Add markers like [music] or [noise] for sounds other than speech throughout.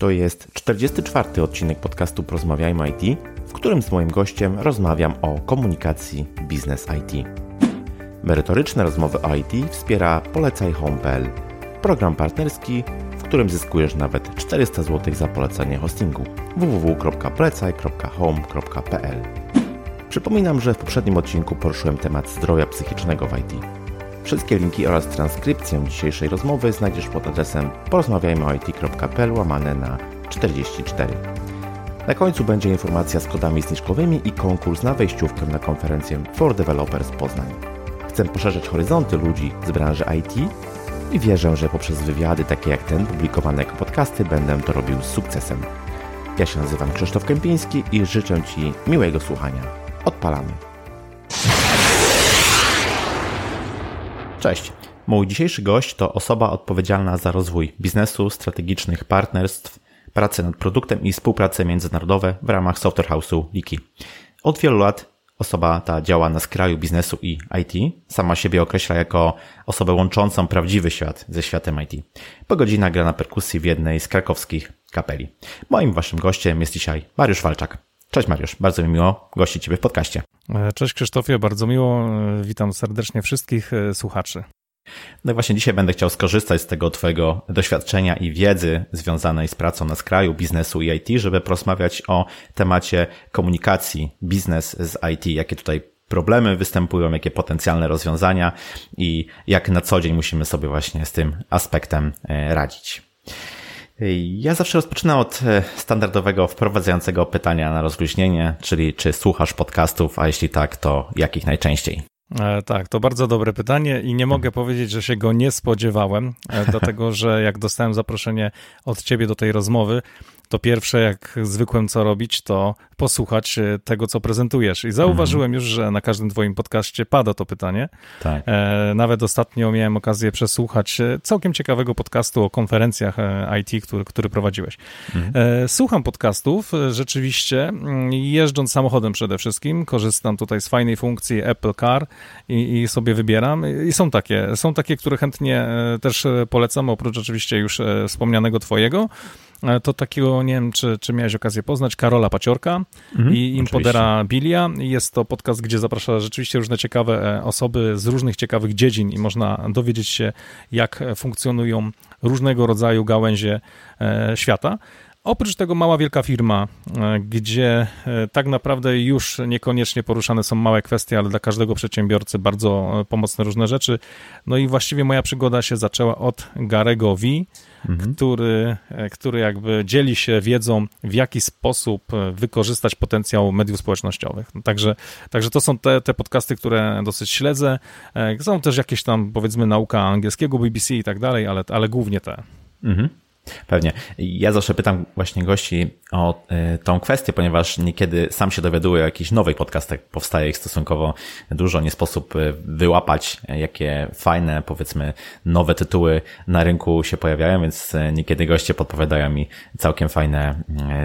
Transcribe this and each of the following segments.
To jest 44. odcinek podcastu Porozmawiajmy IT, w którym z moim gościem rozmawiam o komunikacji biznes IT. Merytoryczne rozmowy o IT wspiera Polecaj Home.pl, program partnerski, w którym zyskujesz nawet 400 zł za polecenie hostingu www.polecaj.home.pl. Przypominam, że w poprzednim odcinku poruszyłem temat zdrowia psychicznego w IT. Wszystkie linki oraz transkrypcję dzisiejszej rozmowy znajdziesz pod adresem porozmawiajmyoit.pl łamane na 44. Na końcu będzie informacja z kodami zniżkowymi i konkurs na wejściówkę na konferencję For Developers Poznań. Chcę poszerzać horyzonty ludzi z branży IT i wierzę, że poprzez wywiady takie jak ten publikowane jako podcasty będę to robił z sukcesem. Ja się nazywam Krzysztof Kępiński i życzę Ci miłego słuchania. Odpalamy. Cześć. Mój dzisiejszy gość to osoba odpowiedzialna za rozwój biznesu, strategicznych partnerstw, pracę nad produktem i współpracę międzynarodowe w ramach Software House'u Wiki. Od wielu lat osoba ta działa na skraju biznesu i IT. Sama siebie określa jako osobę łączącą prawdziwy świat ze światem IT. Po godzinach gra na perkusji w jednej z krakowskich kapeli. Moim waszym gościem jest dzisiaj Mariusz Walczak. Cześć Mariusz, bardzo mi miło gościć Ciebie w podcaście. Cześć Krzysztofie, bardzo miło. Witam serdecznie wszystkich e, słuchaczy. No właśnie dzisiaj będę chciał skorzystać z tego Twojego doświadczenia i wiedzy związanej z pracą na skraju biznesu i IT, żeby porozmawiać o temacie komunikacji biznes z IT, jakie tutaj problemy występują, jakie potencjalne rozwiązania i jak na co dzień musimy sobie właśnie z tym aspektem e, radzić. Ja zawsze rozpoczynam od e, standardowego wprowadzającego pytania na rozluźnienie, czyli czy słuchasz podcastów, a jeśli tak, to jakich najczęściej? E, tak, to bardzo dobre pytanie i nie mogę powiedzieć, że się go nie spodziewałem, e, dlatego [laughs] że jak dostałem zaproszenie od ciebie do tej rozmowy, to pierwsze, jak zwykłem co robić, to posłuchać e, tego, co prezentujesz. I zauważyłem już, że na każdym twoim podcaście pada to pytanie. Tak. E, nawet ostatnio miałem okazję przesłuchać e, całkiem ciekawego podcastu o konferencjach IT, który, który prowadziłeś. Mhm. Słucham podcastów rzeczywiście, mm, jeżdżąc samochodem przede wszystkim. Korzystam tutaj z fajnej funkcji Apple Car i, i sobie wybieram. I są takie, są takie, które chętnie też polecam, oprócz oczywiście już wspomnianego twojego. E, to takiego, nie wiem, czy, czy miałeś okazję poznać, Karola Paciorka mhm, i Impodera Bilia. Jest to podcast, gdzie zaprasza rzeczywiście różne ciekawe e, osoby z różnych ciekawych dziedzin i można dowiedzieć się, jak funkcjonują różnego rodzaju gałęzie e, świata. Oprócz tego mała, wielka firma, gdzie tak naprawdę już niekoniecznie poruszane są małe kwestie, ale dla każdego przedsiębiorcy bardzo pomocne różne rzeczy. No i właściwie moja przygoda się zaczęła od Garego V, mhm. który, e, który jakby dzieli się wiedzą, w jaki sposób e, wykorzystać potencjał mediów społecznościowych. No, także, także to są te, te podcasty, które dosyć śledzę. E, są też jakieś tam, powiedzmy, nauka angielskiego, BBC i tak dalej, ale, ale głównie te. Mhm. Pewnie. Ja zawsze pytam właśnie gości o y, tą kwestię, ponieważ niekiedy sam się dowiaduję o jakichś nowych podcastach, powstaje ich stosunkowo dużo, nie sposób y, wyłapać, jakie fajne, powiedzmy, nowe tytuły na rynku się pojawiają, więc niekiedy goście podpowiadają mi całkiem fajne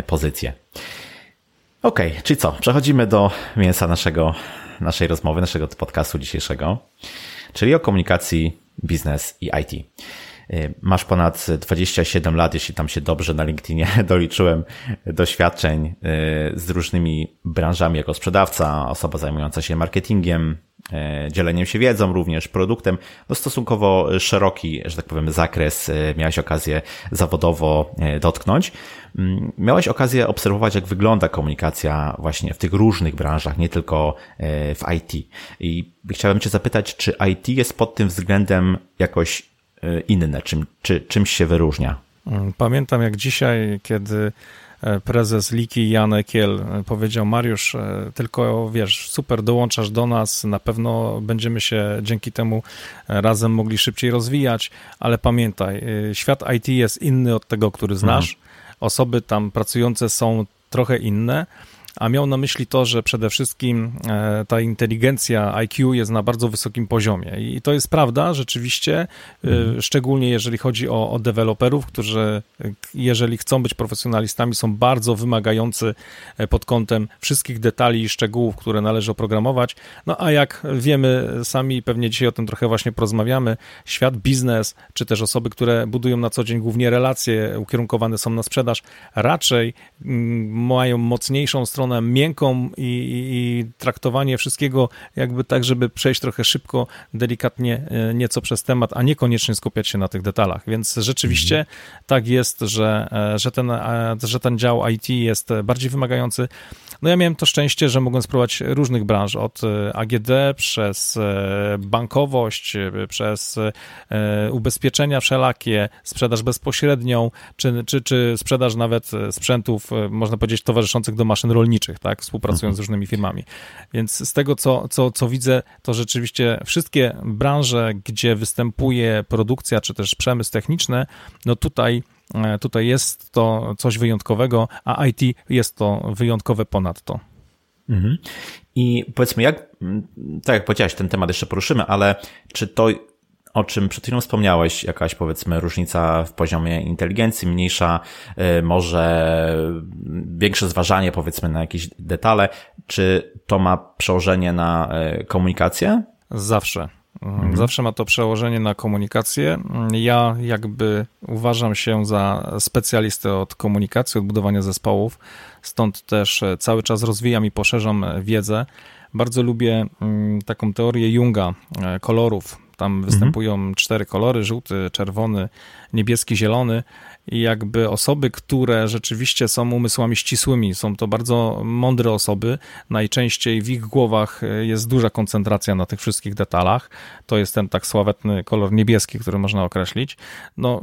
pozycje. Okej, okay, czyli co? Przechodzimy do mięsa naszego, naszej rozmowy, naszego podcastu dzisiejszego, czyli o komunikacji biznes i IT. Y, masz ponad 27 lat, jeśli tam się dobrze na LinkedInie [laughs] doliczyłem, doświadczeń y, z różnymi branżami jako sprzedawca, osoba zajmująca się marketingiem, y, dzieleniem się wiedzą, również produktem. No stosunkowo szeroki, że tak powiem, zakres miałeś okazję zawodowo dotknąć. Mm, miałeś okazję obserwować, jak wygląda komunikacja właśnie w tych różnych branżach, nie tylko w IT. I chciałem Cię zapytać, czy IT jest pod tym względem jakoś inne, czym, czy, czymś się wyróżnia. Mm, pamiętam jak dzisiaj, kiedy e, prezes Liki Jan Ekiel e, powiedział Mariusz, tylko wiesz, super, dołączasz do nas, na pewno będziemy się dzięki temu razem mogli szybciej rozwijać, ale pamiętaj, świat IT jest inny od tego, który znasz, mhm. osoby tam pracujące są trochę inne, a miał na myśli to, że przede wszystkim e, ta inteligencja IQ jest na bardzo wysokim poziomie. I to jest prawda, rzeczywiście, e, mhm. szczególnie jeżeli chodzi o, o deweloperów, którzy, jeżeli chcą być profesjonalistami, są bardzo wymagający pod kątem wszystkich detali i szczegółów, które należy oprogramować. No a jak wiemy sami, pewnie dzisiaj o tym trochę właśnie porozmawiamy, świat biznes, czy też osoby, które budują na co dzień głównie relacje, ukierunkowane są na sprzedaż, raczej mm, mają mocniejszą stronę miękką i, i, traktowanie wszystkiego jakby tak, żeby przejść trochę szybko, delikatnie e, nieco przez temat, a niekoniecznie skupiać się na tych detalach. Więc rzeczywiście mhm. tak jest, że, e, że, ten, e, że ten dział IT jest bardziej wymagający. No ja miałem to szczęście, że mogłem spróbować różnych branż, od AGD przez bankowość, przez ubezpieczenia wszelakie, sprzedaż bezpośrednią, czy, czy, czy sprzedaż nawet sprzętów, można powiedzieć, towarzyszących do maszyn rolniczych, tak, współpracując mhm. z różnymi firmami. Więc z tego, co, co, co widzę, to rzeczywiście wszystkie branże, gdzie występuje produkcja, czy też przemysł techniczny, no tutaj e, Tutaj jest to coś wyjątkowego, a IT jest to wyjątkowe ponadto. Mhm. I powiedzmy, jak, tak jak powiedziałeś, ten temat jeszcze poruszymy, ale czy to o czym przed chwilą wspomniałeś, jakaś powiedzmy różnica w poziomie inteligencji, mniejsza, y, może większe zważanie powiedzmy na jakieś detale, czy to ma przełożenie na y, komunikację? Zawsze. Mhm. Zawsze ma to przełożenie na komunikację. Ja jakby uważam się za specjalistę od komunikacji, od budowania zespołów, stąd też cały czas rozwijam i poszerzam wiedzę. Bardzo lubię mm, taką teorię Junga, e, kolorów, tam mhm. występują cztery kolory: żółty, czerwony, niebieski, zielony i jakby osoby, które rzeczywiście są umysłami ścisłymi, są to bardzo mądre osoby, najczęściej w ich głowach e, jest duża koncentracja na tych wszystkich detalach, to jest ten tak sławetny kolor niebieski, który można określić, no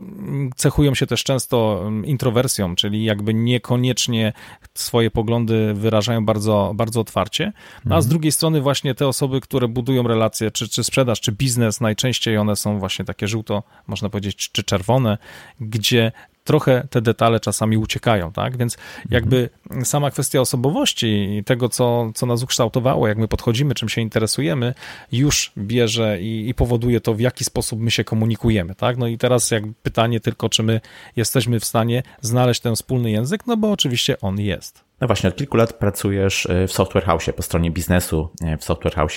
cechują się też często introwersją, czyli jakby niekoniecznie swoje poglądy wyrażają bardzo, bardzo otwarcie, a z mhm. drugiej strony właśnie te osoby, które budują relacje, czy, czy sprzedaż, czy biznes, najczęściej one są właśnie takie żółto, można powiedzieć, czy czerwone, gdzie trochę te detale czasami uciekają, tak? Więc jakby sama kwestia osobowości i tego, co, co nas ukształtowało, jak my podchodzimy, czym się interesujemy, już bierze i, i powoduje to, w jaki sposób my się komunikujemy, tak? No i teraz jak pytanie tylko, czy my jesteśmy w stanie znaleźć ten wspólny język, no bo oczywiście on jest. No właśnie, od kilku lat pracujesz y, w Software House, po stronie biznesu y, w Software House.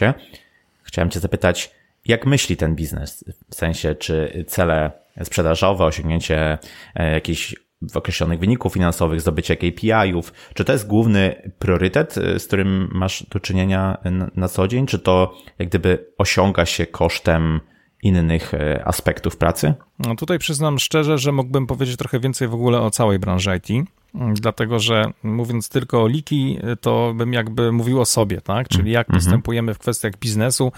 Chciałem Cię zapytać, jak myśli ten biznes? W sensie, czy cele sprzedażowe, osiągnięcie e, jakichś określonych wyników finansowych, zdobycie KPI-ów. Czy to jest główny priorytet, e, z którym masz do czynienia na co dzień? Czy to jak gdyby osiąga się kosztem innych e, aspektów pracy? No tutaj przyznam szczerze, że mógłbym powiedzieć trochę więcej w ogóle o całej branży IT. Dlatego że mówiąc tylko o liki, to bym jakby mówił o sobie, tak? Czyli jak -hmm. postępujemy w kwestiach biznesu,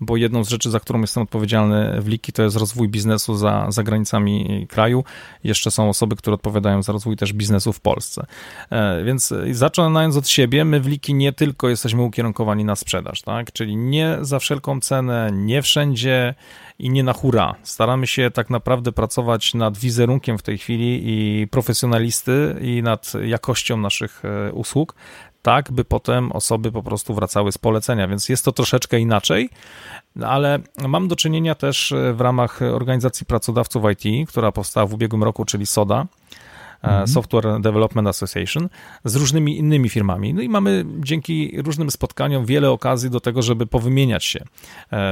bo jedną z rzeczy, za którą jestem odpowiedzialny w liki, to jest rozwój biznesu za, za granicami kraju. Jeszcze są osoby, które odpowiadają za rozwój też biznesu w Polsce. E, więc zaczynając od siebie, my w liki nie tylko jesteśmy ukierunkowani na sprzedaż, tak? Czyli nie za wszelką cenę, nie wszędzie i nie na hura. Staramy się tak naprawdę pracować nad wizerunkiem w tej chwili i profesjonalisty i nad jakością naszych e, usług, tak by potem osoby po prostu wracały z polecenia, więc jest to troszeczkę inaczej, ale mam do czynienia też e, w ramach organizacji pracodawców IT, która powstała w ubiegłym roku, czyli SODA, e, mhm. Software Development Association, z różnymi innymi firmami. No i mamy dzięki różnym spotkaniom wiele okazji do tego, żeby powymieniać się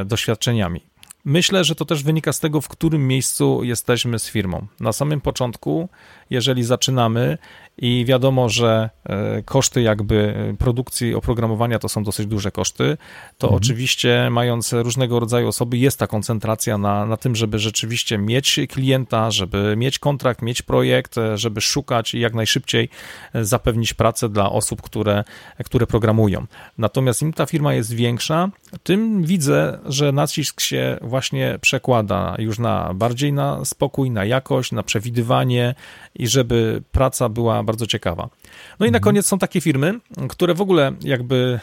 doświadczeniami. Myślę, że to też wynika z tego, w którym miejscu jesteśmy z firmą. Na samym początku, jeżeli zaczynamy i wiadomo, że e, koszty jakby produkcji oprogramowania to są dosyć duże koszty, to mhm. oczywiście mając różnego rodzaju osoby jest ta koncentracja na, na tym, żeby rzeczywiście mieć klienta, żeby mieć kontrakt, mieć projekt, e, żeby szukać i jak najszybciej e, zapewnić pracę dla osób, które, które programują. Natomiast im ta firma jest większa, tym widzę, że nacisk się właśnie przekłada już na bardziej na spokój, na jakość, na przewidywanie i żeby praca była bardzo ciekawa. No i na mhm. koniec są takie firmy, które w ogóle jakby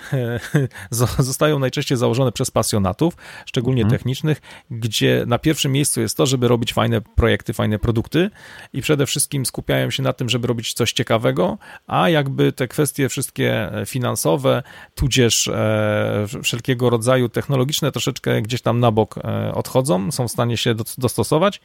[laughs] zostają najczęściej założone przez pasjonatów, szczególnie mhm. technicznych, gdzie na pierwszym miejscu jest to, żeby robić fajne projekty, fajne produkty i przede wszystkim skupiają się na tym, żeby robić coś ciekawego, a jakby te kwestie wszystkie finansowe, tudzież e, wszelkiego rodzaju technologiczne troszeczkę gdzieś tam na bok e, odchodzą, są w stanie się dostosować.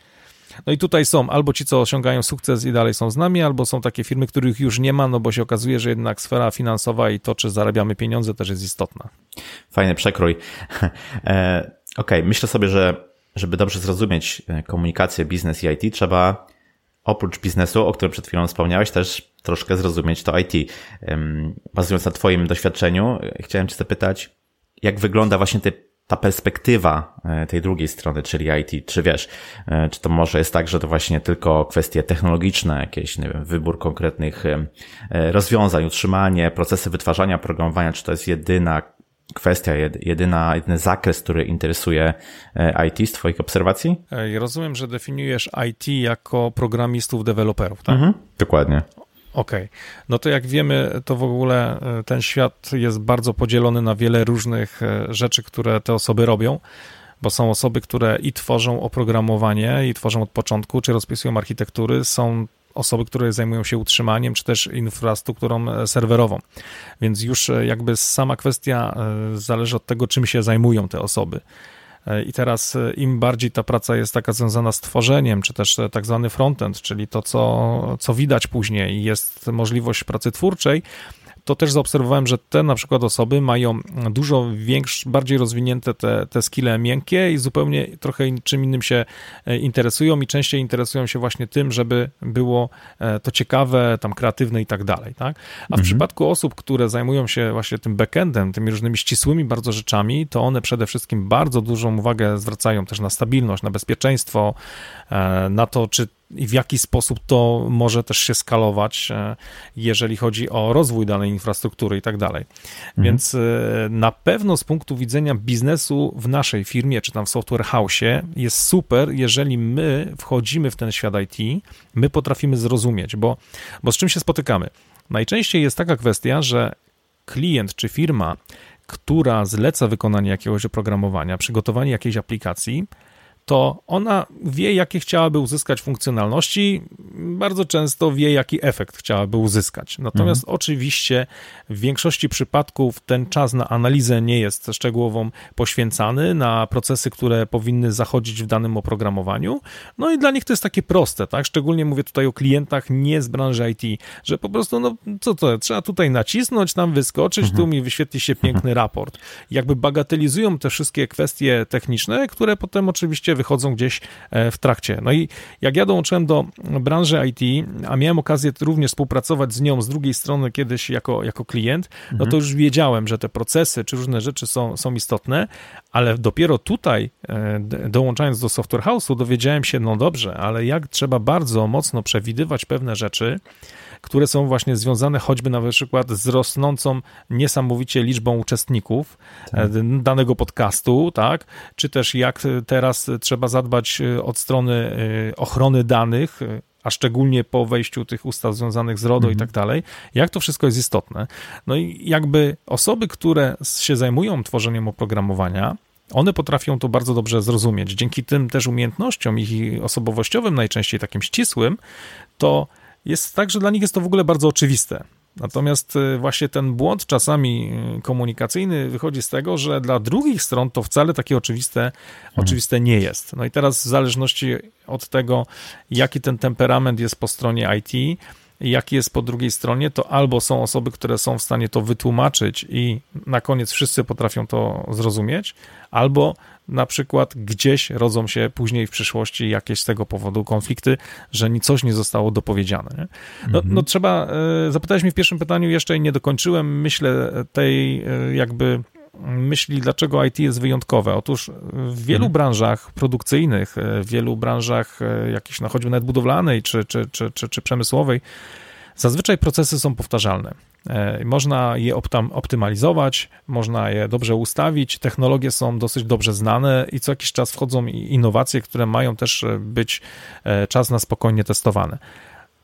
No i tutaj są albo ci, co osiągają sukces i dalej są z nami, albo są takie firmy, których już nie ma, no bo się okazuje, że jednak sfera finansowa i to, czy zarabiamy pieniądze, też jest istotna. Fajny przekrój. [laughs] E, okej, okay. myślę sobie, że żeby dobrze zrozumieć e, komunikację biznes i IT, trzeba oprócz biznesu, o którym przed chwilą wspomniałeś, też troszkę zrozumieć to IT. Bazując na Twoim doświadczeniu, chciałem Cię zapytać, jak wygląda właśnie te ta perspektywa e, tej drugiej strony, czyli IT, czy wiesz, e, czy to może jest tak, że to właśnie tylko kwestie technologiczne, jakieś, nie wiem, wybór konkretnych e, rozwiązań, utrzymanie, procesy wytwarzania programowania, czy to jest jedyna kwestia, jedyna, jedyny zakres, który interesuje IT z Twoich obserwacji? Ja rozumiem, że definiujesz IT jako programistów, deweloperów, tak? Mhm, dokładnie. Okej. Okay. No to jak wiemy, to w ogóle e, ten świat jest bardzo podzielony na wiele różnych e, rzeczy, które te osoby robią, bo są osoby, które i tworzą oprogramowanie, i tworzą od początku, czy rozpisują architektury, są osoby, które zajmują się utrzymaniem, czy też infrastrukturą e, serwerową. Więc już jakby sama kwestia zależy od tego, czym się zajmują te osoby. E, I teraz e, im bardziej ta praca jest taka związana z tworzeniem, czy też e, tak zwany frontend, czyli to, co, co widać później, jest możliwość pracy twórczej, to też zaobserwowałem, że te na przykład osoby mają dużo większe, bardziej rozwinięte te, te skille miękkie i zupełnie trochę czym innym się e, interesują i częściej interesują się właśnie tym, żeby było e, to ciekawe, tam kreatywne i tak dalej, tak? A w mhm. przypadku osób, które zajmują się właśnie tym backendem, tymi różnymi ścisłymi bardzo rzeczami, to one przede wszystkim bardzo dużą uwagę zwracają też na stabilność, na bezpieczeństwo, e, na to, czy i w jaki sposób to może też się skalować, e, jeżeli chodzi o rozwój danej infrastruktury i tak dalej. Mhm. Więc e, na pewno z punktu widzenia biznesu w naszej firmie, czy tam w software house jest super, jeżeli my wchodzimy w ten świat IT, my potrafimy zrozumieć, bo, bo z czym się spotykamy? Najczęściej jest taka kwestia, że klient czy firma, która zleca wykonanie jakiegoś oprogramowania, przygotowanie jakiejś aplikacji, to ona wie, jakie chciałaby uzyskać funkcjonalności, bardzo często wie, jaki efekt chciałaby uzyskać. Natomiast mhm. oczywiście w większości przypadków ten czas na analizę nie jest szczegółową poświęcany na procesy, które powinny zachodzić w danym oprogramowaniu. No i dla nich to jest takie proste, tak? Szczególnie mówię tutaj o klientach nie z branży IT, że po prostu, no co to, trzeba tutaj nacisnąć, tam wyskoczyć, mhm. tu mi wyświetli się piękny raport. Jakby bagatelizują te wszystkie kwestie techniczne, które potem oczywiście wychodzą gdzieś e, w trakcie. No i jak ja dołączyłem do branży IT, a miałem okazję również współpracować z nią z drugiej strony kiedyś jako, jako klient, no to mhm. już wiedziałem, że te procesy czy różne rzeczy są, są istotne, ale dopiero tutaj, e, dołączając do Software House'u, dowiedziałem się, no dobrze, ale jak trzeba bardzo mocno przewidywać pewne rzeczy, które są właśnie związane choćby na przykład z rosnącą niesamowicie liczbą uczestników tak. E, danego podcastu, tak? Czy też jak teraz trzeba zadbać e, od strony e, ochrony danych, a szczególnie po wejściu tych ustaw związanych z RODO mhm. i tak dalej, jak to wszystko jest istotne. No i jakby osoby, które się zajmują tworzeniem oprogramowania, one potrafią to bardzo dobrze zrozumieć. Dzięki tym też umiejętnościom ich osobowościowym, najczęściej takim ścisłym, to jest tak, że dla nich jest to w ogóle bardzo oczywiste. Natomiast y, właśnie ten błąd czasami y, komunikacyjny wychodzi z tego, że dla drugich stron to wcale takie oczywiste, mhm. oczywiste nie jest. No i teraz w zależności od tego, jaki ten temperament jest po stronie IT, jaki jest po drugiej stronie, to albo są osoby, które są w stanie to wytłumaczyć i na koniec wszyscy potrafią to zrozumieć, albo na przykład gdzieś rodzą się później w przyszłości jakieś z tego powodu konflikty, że coś nie zostało dopowiedziane. Nie? No, mhm. no trzeba, e, zapytałeś mnie w pierwszym pytaniu jeszcze i nie dokończyłem, myślę, tej e, jakby myśli, dlaczego IT jest wyjątkowe. Otóż w wielu mhm. branżach produkcyjnych, e, w wielu branżach jakiejś, no choćby nawet budowlanej czy, czy, czy, czy, czy przemysłowej, zazwyczaj procesy są powtarzalne. E, można je optymalizować, można je dobrze ustawić, technologie są dosyć dobrze znane i co jakiś czas wchodzą innowacje, które mają też e, być e, czas na spokojnie testowane.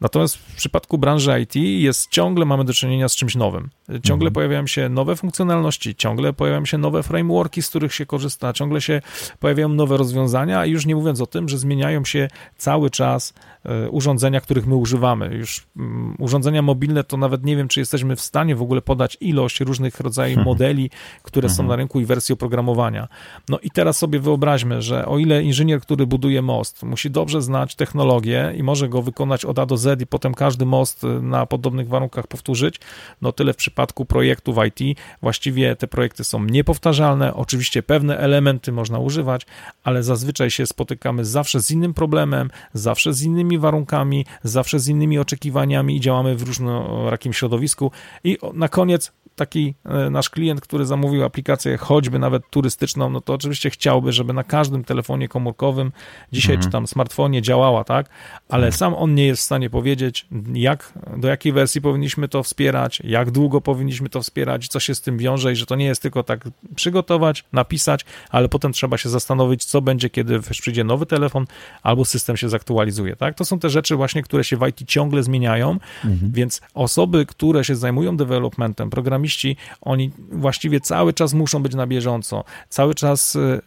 Natomiast w przypadku branży IT jest ciągle mamy do czynienia z czymś nowym. Ciągle mhm. pojawiają się nowe funkcjonalności, ciągle pojawiają się nowe frameworki, z których się korzysta, ciągle się pojawiają nowe rozwiązania, i już nie mówiąc o tym, że zmieniają się cały czas e, urządzenia, których my używamy. Już um, urządzenia mobilne to nawet nie wiem, czy jesteśmy w stanie w ogóle podać ilość różnych rodzajów mhm. modeli, które mhm. są na rynku i wersji oprogramowania. No i teraz sobie wyobraźmy, że o ile inżynier, który buduje most, musi dobrze znać technologię i może go wykonać od A do Z i potem każdy most e, na podobnych warunkach powtórzyć, no tyle w przypadku projektów IT. Właściwie te projekty są niepowtarzalne, oczywiście pewne elementy można używać, ale zazwyczaj się spotykamy zawsze z innym problemem, zawsze z innymi warunkami, zawsze z innymi oczekiwaniami i działamy w różnorakim środowisku. I na koniec taki e, nasz klient, który zamówił aplikację choćby nawet turystyczną, no to oczywiście chciałby, żeby na każdym telefonie komórkowym, dzisiaj mhm. czy tam smartfonie działała, tak? Ale tak. sam on nie jest w stanie powiedzieć, jak, do jakiej wersji powinniśmy to wspierać, jak długo powinniśmy to wspierać, co się z tym wiąże i że to nie jest tylko tak przygotować, napisać, ale potem trzeba się zastanowić, co będzie, kiedy przyjdzie nowy telefon albo system się zaktualizuje, tak? To są te rzeczy właśnie, które się w IT ciągle zmieniają, mhm. więc osoby, które się zajmują developmentem, programiści, programiści, oni właściwie cały czas muszą być na bieżąco, cały czas y,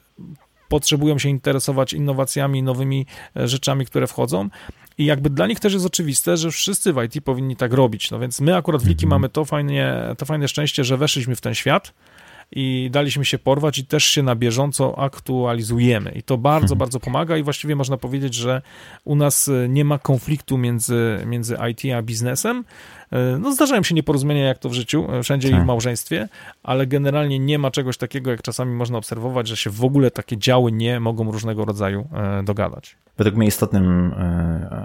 potrzebują się interesować innowacjami, nowymi e, rzeczami, które wchodzą. I jakby dla nich też jest oczywiste, że wszyscy w IT powinni tak robić. No więc my akurat w Wiki mhm. mamy to fajnie, to fajne szczęście, że weszliśmy w ten świat i daliśmy się porwać i też się na bieżąco aktualizujemy. I to bardzo, mhm. bardzo pomaga i właściwie można powiedzieć, że u nas e, nie ma konfliktu między, między IT a biznesem. E, no zdarzają się nieporozumienia jak to w życiu, e, wszędzie tak. i w tak. małżeństwie, ale generalnie nie ma czegoś takiego, jak czasami można obserwować, że się w ogóle takie działy nie mogą różnego rodzaju dogadać. Według mnie istotnym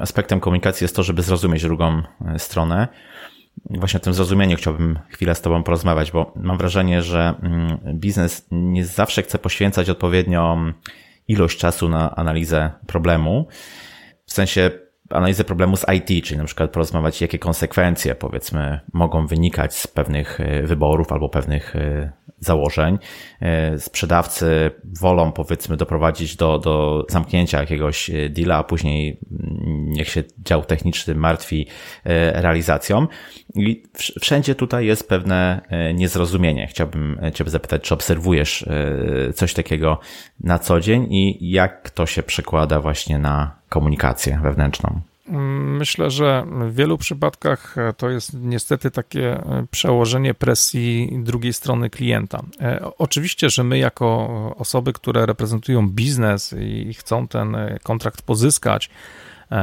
aspektem komunikacji jest to, żeby zrozumieć drugą stronę właśnie o tym zrozumieniu chciałbym chwilę z Tobą porozmawiać, bo mam wrażenie, że mm, biznes nie zawsze chce poświęcać odpowiednią ilość czasu na analizę problemu. W sensie analizę problemu z IT, czyli na przykład porozmawiać, jakie konsekwencje, powiedzmy, mogą wynikać z pewnych e, wyborów albo pewnych e, założeń. E, sprzedawcy wolą, powiedzmy, doprowadzić do, do zamknięcia jakiegoś deala, a później mm, niech się dział techniczny martwi realizacją. I wszędzie tutaj jest pewne niezrozumienie. Chciałbym Ciebie zapytać, czy obserwujesz coś takiego na co dzień i jak to się przekłada właśnie na komunikację wewnętrzną? Myślę, że w wielu przypadkach to jest niestety takie przełożenie presji drugiej strony klienta. E, oczywiście, że my, jako osoby, które reprezentują biznes i chcą ten kontrakt pozyskać,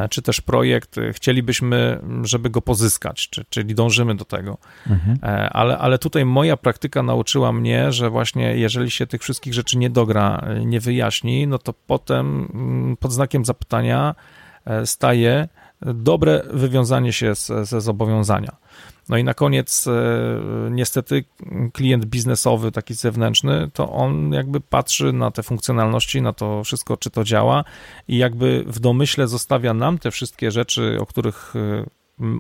czy też projekt, chcielibyśmy, żeby go pozyskać, czy, czyli dążymy do tego. Mhm. E, ale, ale tutaj moja praktyka nauczyła mnie, że właśnie jeżeli się tych wszystkich rzeczy nie dogra, nie wyjaśni, no to potem pod znakiem zapytania E, staje dobre wywiązanie się z, ze zobowiązania. No i na koniec, e, niestety, klient biznesowy, taki zewnętrzny, to on jakby patrzy na te funkcjonalności, na to wszystko, czy to działa, i jakby w domyśle zostawia nam te wszystkie rzeczy, o których e,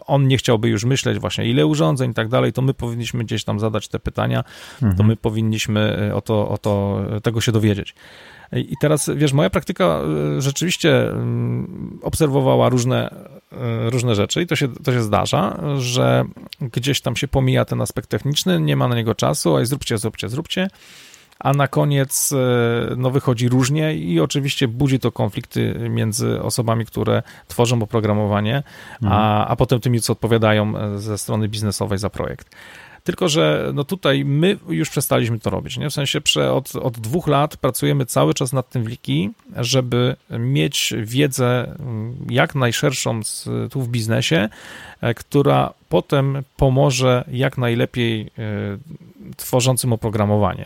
on nie chciałby już myśleć właśnie ile urządzeń i tak dalej, to my powinniśmy gdzieś tam zadać te pytania, mhm. to my powinniśmy o to, o to tego się dowiedzieć. I teraz, wiesz, moja praktyka e, rzeczywiście mm, obserwowała różne, e, różne rzeczy i to się, to się zdarza, że gdzieś tam się pomija ten aspekt techniczny, nie ma na niego czasu, a zróbcie, zróbcie, zróbcie a na koniec e, no, wychodzi różnie i oczywiście budzi to konflikty między osobami, które tworzą oprogramowanie, mhm. a, a potem tymi, co odpowiadają ze strony biznesowej za projekt. Tylko, że no tutaj my już przestaliśmy to robić, nie? W sensie prze, od, od dwóch lat pracujemy cały czas nad tym wiki, żeby mieć wiedzę mm, jak najszerszą z, tu w biznesie, e, która potem pomoże jak najlepiej y, tworzącym oprogramowanie.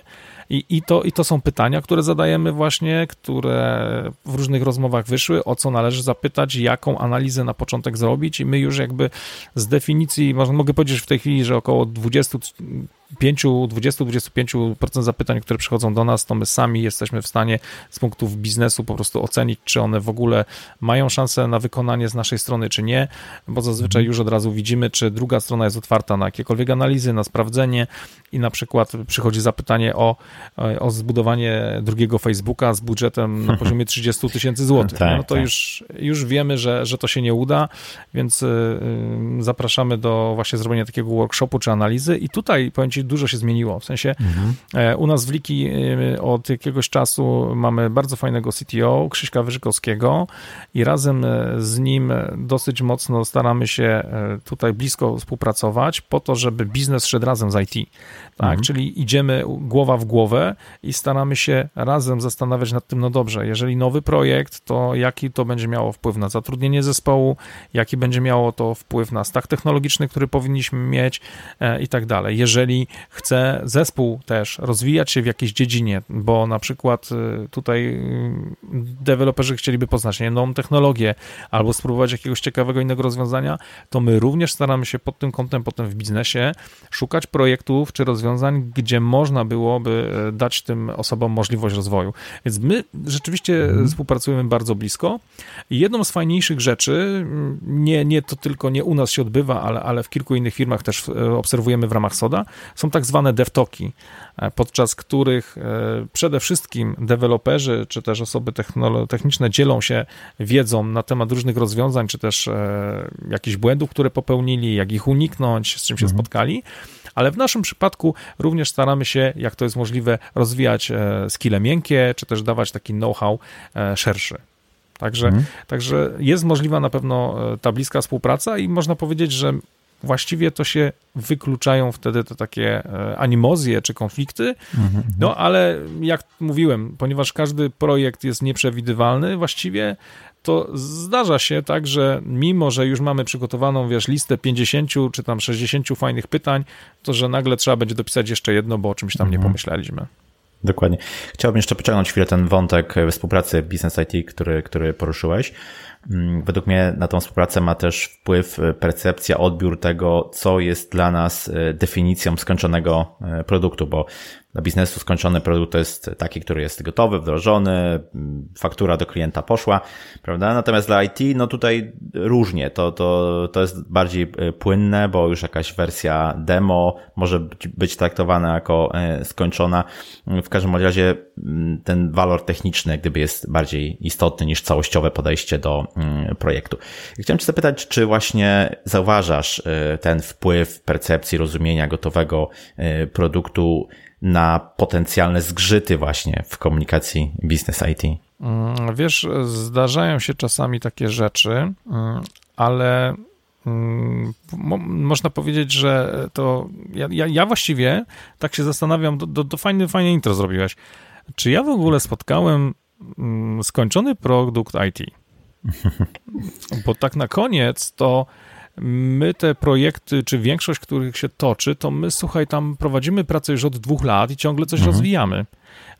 I, i, to, I to są pytania, które zadajemy właśnie, które w różnych rozmowach wyszły, o co należy zapytać, jaką analizę na początek zrobić. I my już jakby z definicji, mogę powiedzieć w tej chwili, że około 20 20-25% zapytań, które przychodzą do nas, to my sami jesteśmy w stanie z punktów biznesu po prostu ocenić, czy one w ogóle mają szansę na wykonanie z naszej strony, czy nie, bo zazwyczaj już od razu widzimy, czy druga strona jest otwarta na jakiekolwiek analizy, na sprawdzenie i na przykład przychodzi zapytanie o, o zbudowanie drugiego Facebooka z budżetem na [laughs] poziomie 30 tysięcy złotych. Tak, no to tak. już, już wiemy, że, że to się nie uda, więc y, zapraszamy do właśnie zrobienia takiego workshopu czy analizy i tutaj powiem Ci, dużo się zmieniło, w sensie mhm. E, u nas w Liki y, od jakiegoś czasu mamy bardzo fajnego CTO, Krzyśka Wyżykowskiego i razem e, z nim dosyć mocno staramy się e, tutaj blisko współpracować po to, żeby biznes szedł razem z IT. Tak, mhm. czyli idziemy głowa w głowę i staramy się razem zastanawiać nad tym, no dobrze, jeżeli nowy projekt, to jaki to będzie miało wpływ na zatrudnienie zespołu, jaki będzie miało to wpływ na stack technologiczny, który powinniśmy mieć e, i tak dalej. Jeżeli chce zespół też rozwijać się w jakiejś dziedzinie, bo na przykład e, tutaj mm, deweloperzy chcieliby poznać nie, nową technologię albo spróbować jakiegoś ciekawego innego rozwiązania, to my również staramy się pod tym kątem potem w biznesie szukać projektów czy rozwiązań, gdzie można byłoby e, dać tym osobom możliwość rozwoju. Więc my rzeczywiście mhm. współpracujemy bardzo blisko. Jedną z fajniejszych rzeczy, mm, nie, nie to tylko nie u nas się odbywa, ale, ale w kilku innych firmach też obserwujemy w ramach SODA, są tak zwane devtoki, e, podczas których przede wszystkim deweloperzy, czy też osoby techniczne dzielą się wiedzą na temat różnych rozwiązań, czy też jakichś błędów, które popełnili, jak ich uniknąć, z czym się mhm. spotkali ale w naszym przypadku również staramy się, jak to jest możliwe, rozwijać e, skille miękkie, czy też dawać taki know-how e, szerszy. Także, mhm. także jest możliwa na pewno e, ta bliska współpraca i można powiedzieć, że właściwie to się wykluczają wtedy te takie animozje czy konflikty. Mhm. No ale jak mówiłem, ponieważ każdy projekt jest nieprzewidywalny, właściwie to zdarza się tak, że mimo, że już mamy przygotowaną, wiesz, listę 50 czy tam 60 fajnych pytań, to że nagle trzeba będzie dopisać jeszcze jedno, bo o czymś tam nie mhm. pomyśleliśmy. Dokładnie. Chciałbym jeszcze pociągnąć chwilę ten wątek współpracy Business IT, który, który poruszyłeś. Mm, według mnie na tą współpracę ma też wpływ e, percepcja, odbiór tego, co jest dla nas e, definicją skończonego e, produktu, bo dla biznesu skończony produkt to jest taki, który jest gotowy, wdrożony, faktura do klienta poszła, prawda? Natomiast dla IT, no tutaj różnie, to, to, to jest bardziej e, płynne, bo już jakaś wersja demo może być traktowana jako e, skończona. W każdym razie ten walor techniczny gdyby jest bardziej istotny niż całościowe podejście do projektu. Chciałem Cię zapytać, czy właśnie zauważasz e, ten wpływ percepcji, rozumienia gotowego produktu na potencjalne zgrzyty właśnie w komunikacji business IT? Mm, wiesz, zdarzają się czasami takie rzeczy, mm, ale mm, można powiedzieć, że to ja, ja, ja, właściwie tak się zastanawiam, do, do, do fajny, fajne intro zrobiłeś. Czy ja w ogóle spotkałem skończony produkt IT? [laughs] Bo tak na koniec to my te projekty, czy większość, których się toczy, to my, słuchaj, tam prowadzimy pracę już od dwóch lat i ciągle coś mhm. rozwijamy.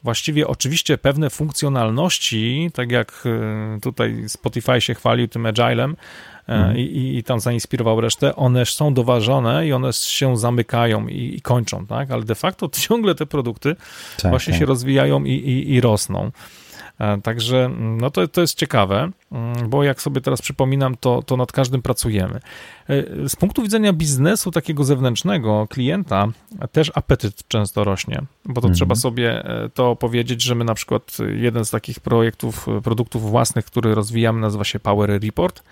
Właściwie oczywiście pewne funkcjonalności, tak jak e, tutaj Spotify się chwalił tym agilem, e, mhm. i, i, tam zainspirował resztę, one są doważone i one się zamykają i, i kończą, tak? Ale de facto [laughs] ciągle te produkty tak, właśnie tak. się rozwijają i, i, i rosną. E, także no to, to jest ciekawe, mm, bo jak sobie teraz przypominam, to, to nad każdym pracujemy. E, z punktu widzenia biznesu takiego zewnętrznego, klienta, też apetyt często rośnie, bo to mhm. trzeba sobie e, to powiedzieć, że my na przykład jeden z takich projektów, produktów własnych, który rozwijamy, nazywa się Power Report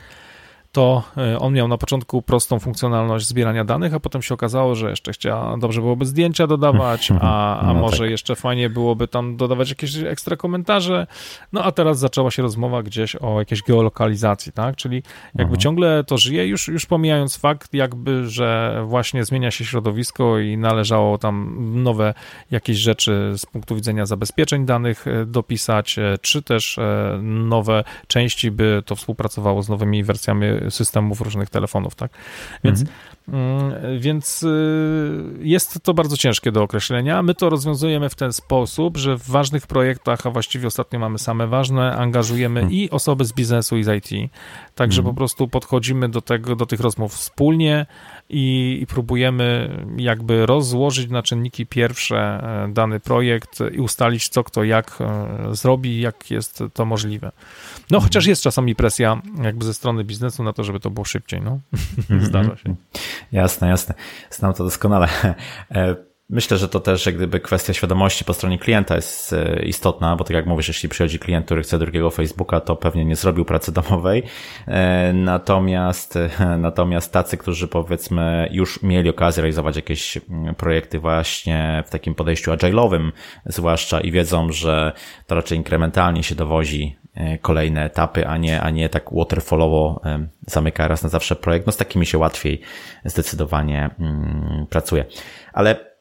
to e, on miał na początku prostą funkcjonalność zbierania danych, a potem się okazało, że jeszcze chciał, dobrze byłoby zdjęcia dodawać, a, a no może tak. jeszcze fajnie byłoby tam dodawać jakieś ekstra komentarze. No a teraz zaczęła się rozmowa gdzieś o jakiejś geolokalizacji, tak? Czyli jakby Aha. ciągle to żyje, już, już pomijając fakt, jakby, że właśnie zmienia się środowisko i należało tam nowe jakieś rzeczy z punktu widzenia zabezpieczeń danych e, dopisać, e, czy też nowe części, by to współpracowało z nowymi wersjami systemów różnych telefonów, tak? Więc mhm. Mm, więc y, jest to bardzo ciężkie do określenia. My to rozwiązujemy w ten sposób, że w ważnych projektach, a właściwie ostatnio mamy same ważne, angażujemy hmm. i osoby z biznesu i z IT. Także hmm. po prostu podchodzimy do tego, do tych rozmów wspólnie i, i próbujemy jakby rozłożyć na czynniki pierwsze e, dany projekt i ustalić, co kto jak e, zrobi, jak jest to możliwe. No, chociaż jest czasami presja jakby ze strony biznesu na to, żeby to było szybciej, no. [laughs] Zdarza się. Jasne, jasne. Znam to doskonale. [laughs] E, myślę, że to też jak gdyby kwestia świadomości po stronie klienta jest e, istotna, bo tak jak mówisz, jeśli przychodzi klient, który chce drugiego Facebooka, to pewnie nie zrobił pracy domowej. E, natomiast, natomiast tacy, którzy powiedzmy już mieli okazję realizować jakieś mm, projekty właśnie w takim podejściu agile'owym, zwłaszcza i wiedzą, że to raczej inkrementalnie się dowozi E, kolejne etapy, a nie, a nie tak waterfallowo e, zamyka raz na zawsze projekt. No z takimi się łatwiej zdecydowanie mm, pracuje. Ale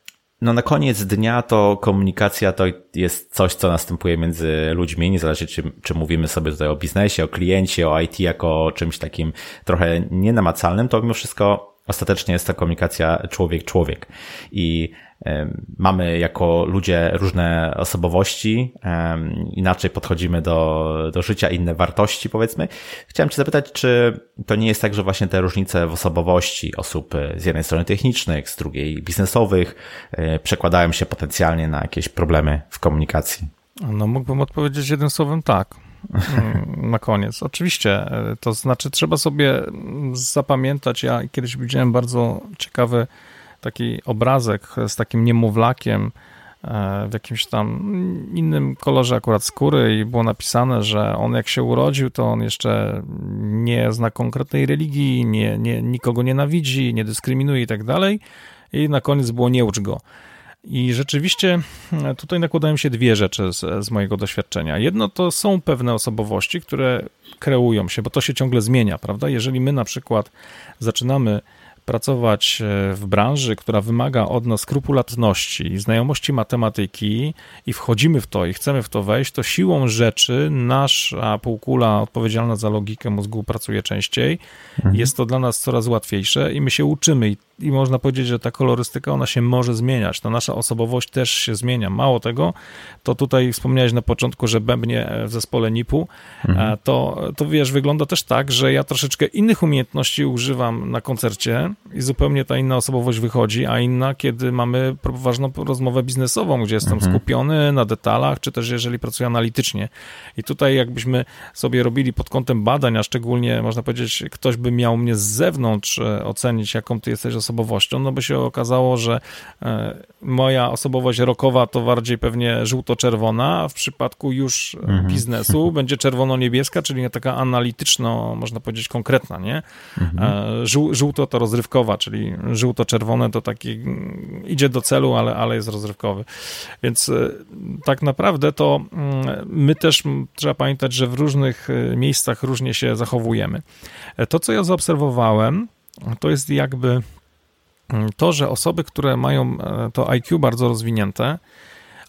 no na koniec dnia to komunikacja to jest coś, co następuje między ludźmi, niezależnie czy, czy mówimy sobie tutaj o biznesie, o kliencie, o IT jako o czymś takim trochę nienamacalnym, to mimo wszystko ostatecznie jest to komunikacja człowiek-człowiek. I mamy jako ludzie różne osobowości, inaczej podchodzimy do, do życia, inne wartości, powiedzmy. Chciałem Cię zapytać, czy to nie jest tak, że właśnie te różnice w osobowości osób e, z jednej strony technicznych, z drugiej biznesowych e, przekładają się potencjalnie na jakieś problemy w komunikacji? No, mógłbym odpowiedzieć jednym słowem tak. Mm, na koniec. Oczywiście, e, to znaczy trzeba sobie zapamiętać, ja kiedyś widziałem bardzo ciekawy taki obrazek z takim niemowlakiem e, w jakimś tam innym kolorze akurat skóry i było napisane, że on jak się urodził, to on jeszcze nie zna konkretnej religii, nie, nie, nikogo nienawidzi, nie dyskryminuje i tak dalej. I na koniec było nie ucz go. I rzeczywiście e, tutaj nakładają się dwie rzeczy z, z, mojego doświadczenia. Jedno to są pewne osobowości, które kreują się, bo to się ciągle zmienia, prawda? Jeżeli my na przykład zaczynamy pracować e, w branży, która wymaga od nas skrupulatności, znajomości matematyki i wchodzimy w to i chcemy w to wejść, to siłą rzeczy nasza półkula odpowiedzialna za logikę mózgu pracuje częściej. Mhm. Jest to dla nas coraz łatwiejsze i my się uczymy i i można powiedzieć, że ta kolorystyka ona się może zmieniać. Ta nasza osobowość też się zmienia. Mało tego, to tutaj wspomniałeś na początku, że bębnie w zespole NIP-u, mhm. to, to wiesz, wygląda też tak, że ja troszeczkę innych umiejętności używam na koncercie i zupełnie ta inna osobowość wychodzi, a inna, kiedy mamy ważną rozmowę biznesową, gdzie jestem mhm. skupiony na detalach, czy też jeżeli pracuję analitycznie. I tutaj jakbyśmy sobie robili pod kątem badań, a szczególnie można powiedzieć, ktoś by miał mnie z zewnątrz e, ocenić, jaką ty jesteś osobowością, no by się okazało, że e, moja osobowość rokowa to bardziej pewnie żółto-czerwona, a w przypadku już mhm. [laughs] biznesu będzie czerwono-niebieska, czyli nie taka analityczno, można powiedzieć, konkretna, nie? Mhm. E, żół, żółto to rozrywkowa, czyli żółto-czerwone to taki mm, idzie do celu, ale, ale jest rozrywkowy. Więc e, tak naprawdę to mm, my też trzeba pamiętać, że w różnych miejscach różnie się zachowujemy. To, co ja zaobserwowałem, to jest jakby to, że osoby, które mają e, to IQ bardzo rozwinięte,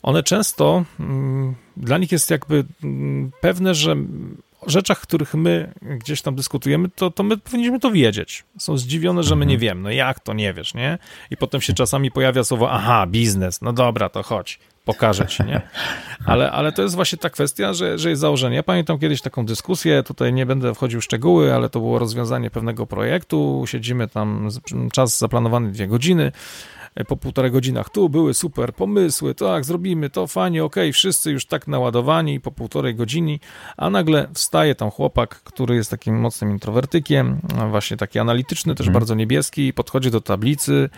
one często, mm, dla nich jest jakby mm, pewne, że rzeczach, których my gdzieś tam dyskutujemy, to, to my powinniśmy to wiedzieć. Są zdziwione, że my nie mhm. wiemy. No jak to nie wiesz, nie? I potem się czasami pojawia słowo, aha, biznes, no dobra, to chodź pokażę ci, nie? [laughs] Ale, ale to jest właśnie ta kwestia, że, że jest założenie. Ja pamiętam kiedyś taką dyskusję, tutaj nie będę wchodził w szczegóły, ale to było rozwiązanie pewnego projektu, siedzimy tam, czas zaplanowany dwie godziny, po półtorej godzinach tu były super pomysły, tak, zrobimy to, fajnie, okej, okay, wszyscy już tak naładowani po półtorej godziny, a nagle wstaje tam chłopak, który jest takim mocnym introwertykiem, właśnie taki analityczny, też hmm. bardzo niebieski, podchodzi do tablicy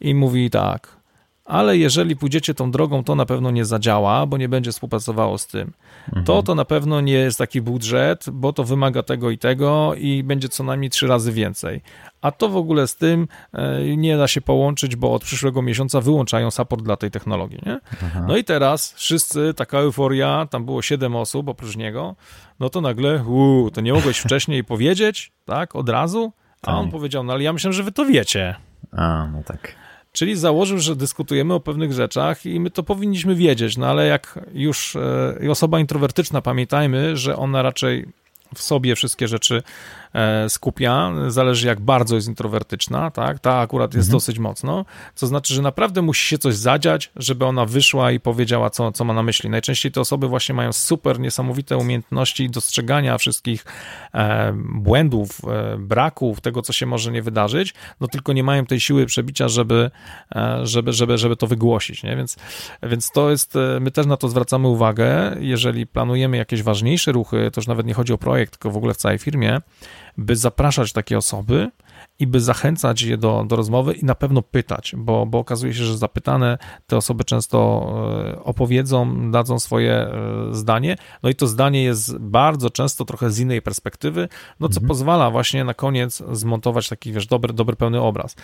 i mówi tak, ale jeżeli pójdziecie tą drogą, to na pewno nie zadziała, bo nie będzie współpracowało z tym. Mhm. To to na pewno nie jest taki budżet, bo to wymaga tego i tego i będzie co najmniej trzy razy więcej. A to w ogóle z tym e, nie da się połączyć, bo od przyszłego miesiąca wyłączają support dla tej technologii. Nie? No i teraz wszyscy, taka euforia, tam było siedem osób oprócz niego, no to nagle, uu, to nie mogłeś [laughs] wcześniej powiedzieć, tak, od razu? A on tak. powiedział, no ale ja myślę, że wy to wiecie. A, no tak. Czyli założył, że dyskutujemy o pewnych rzeczach i my to powinniśmy wiedzieć, no ale jak już e, osoba introwertyczna, pamiętajmy, że ona raczej w sobie wszystkie rzeczy skupia, zależy jak bardzo jest introwertyczna, tak, ta akurat jest mhm. dosyć mocno, co znaczy, że naprawdę musi się coś zadziać, żeby ona wyszła i powiedziała, co, co ma na myśli. Najczęściej te osoby właśnie mają super niesamowite umiejętności dostrzegania wszystkich e, błędów, e, braków, tego, co się może nie wydarzyć, no tylko nie mają tej siły przebicia, żeby, e, żeby, żeby, żeby to wygłosić, nie? Więc, więc to jest, e, my też na to zwracamy uwagę, jeżeli planujemy jakieś ważniejsze ruchy, to już nawet nie chodzi o projekt, tylko w ogóle w całej firmie, by zapraszać takie osoby, i by zachęcać je do, do rozmowy i na pewno pytać, bo, bo okazuje się, że zapytane te osoby często e, opowiedzą, dadzą swoje e, zdanie, no i to zdanie jest bardzo często trochę z innej perspektywy, no co mhm. pozwala właśnie na koniec zmontować taki, wiesz, dobry, dobry pełny obraz.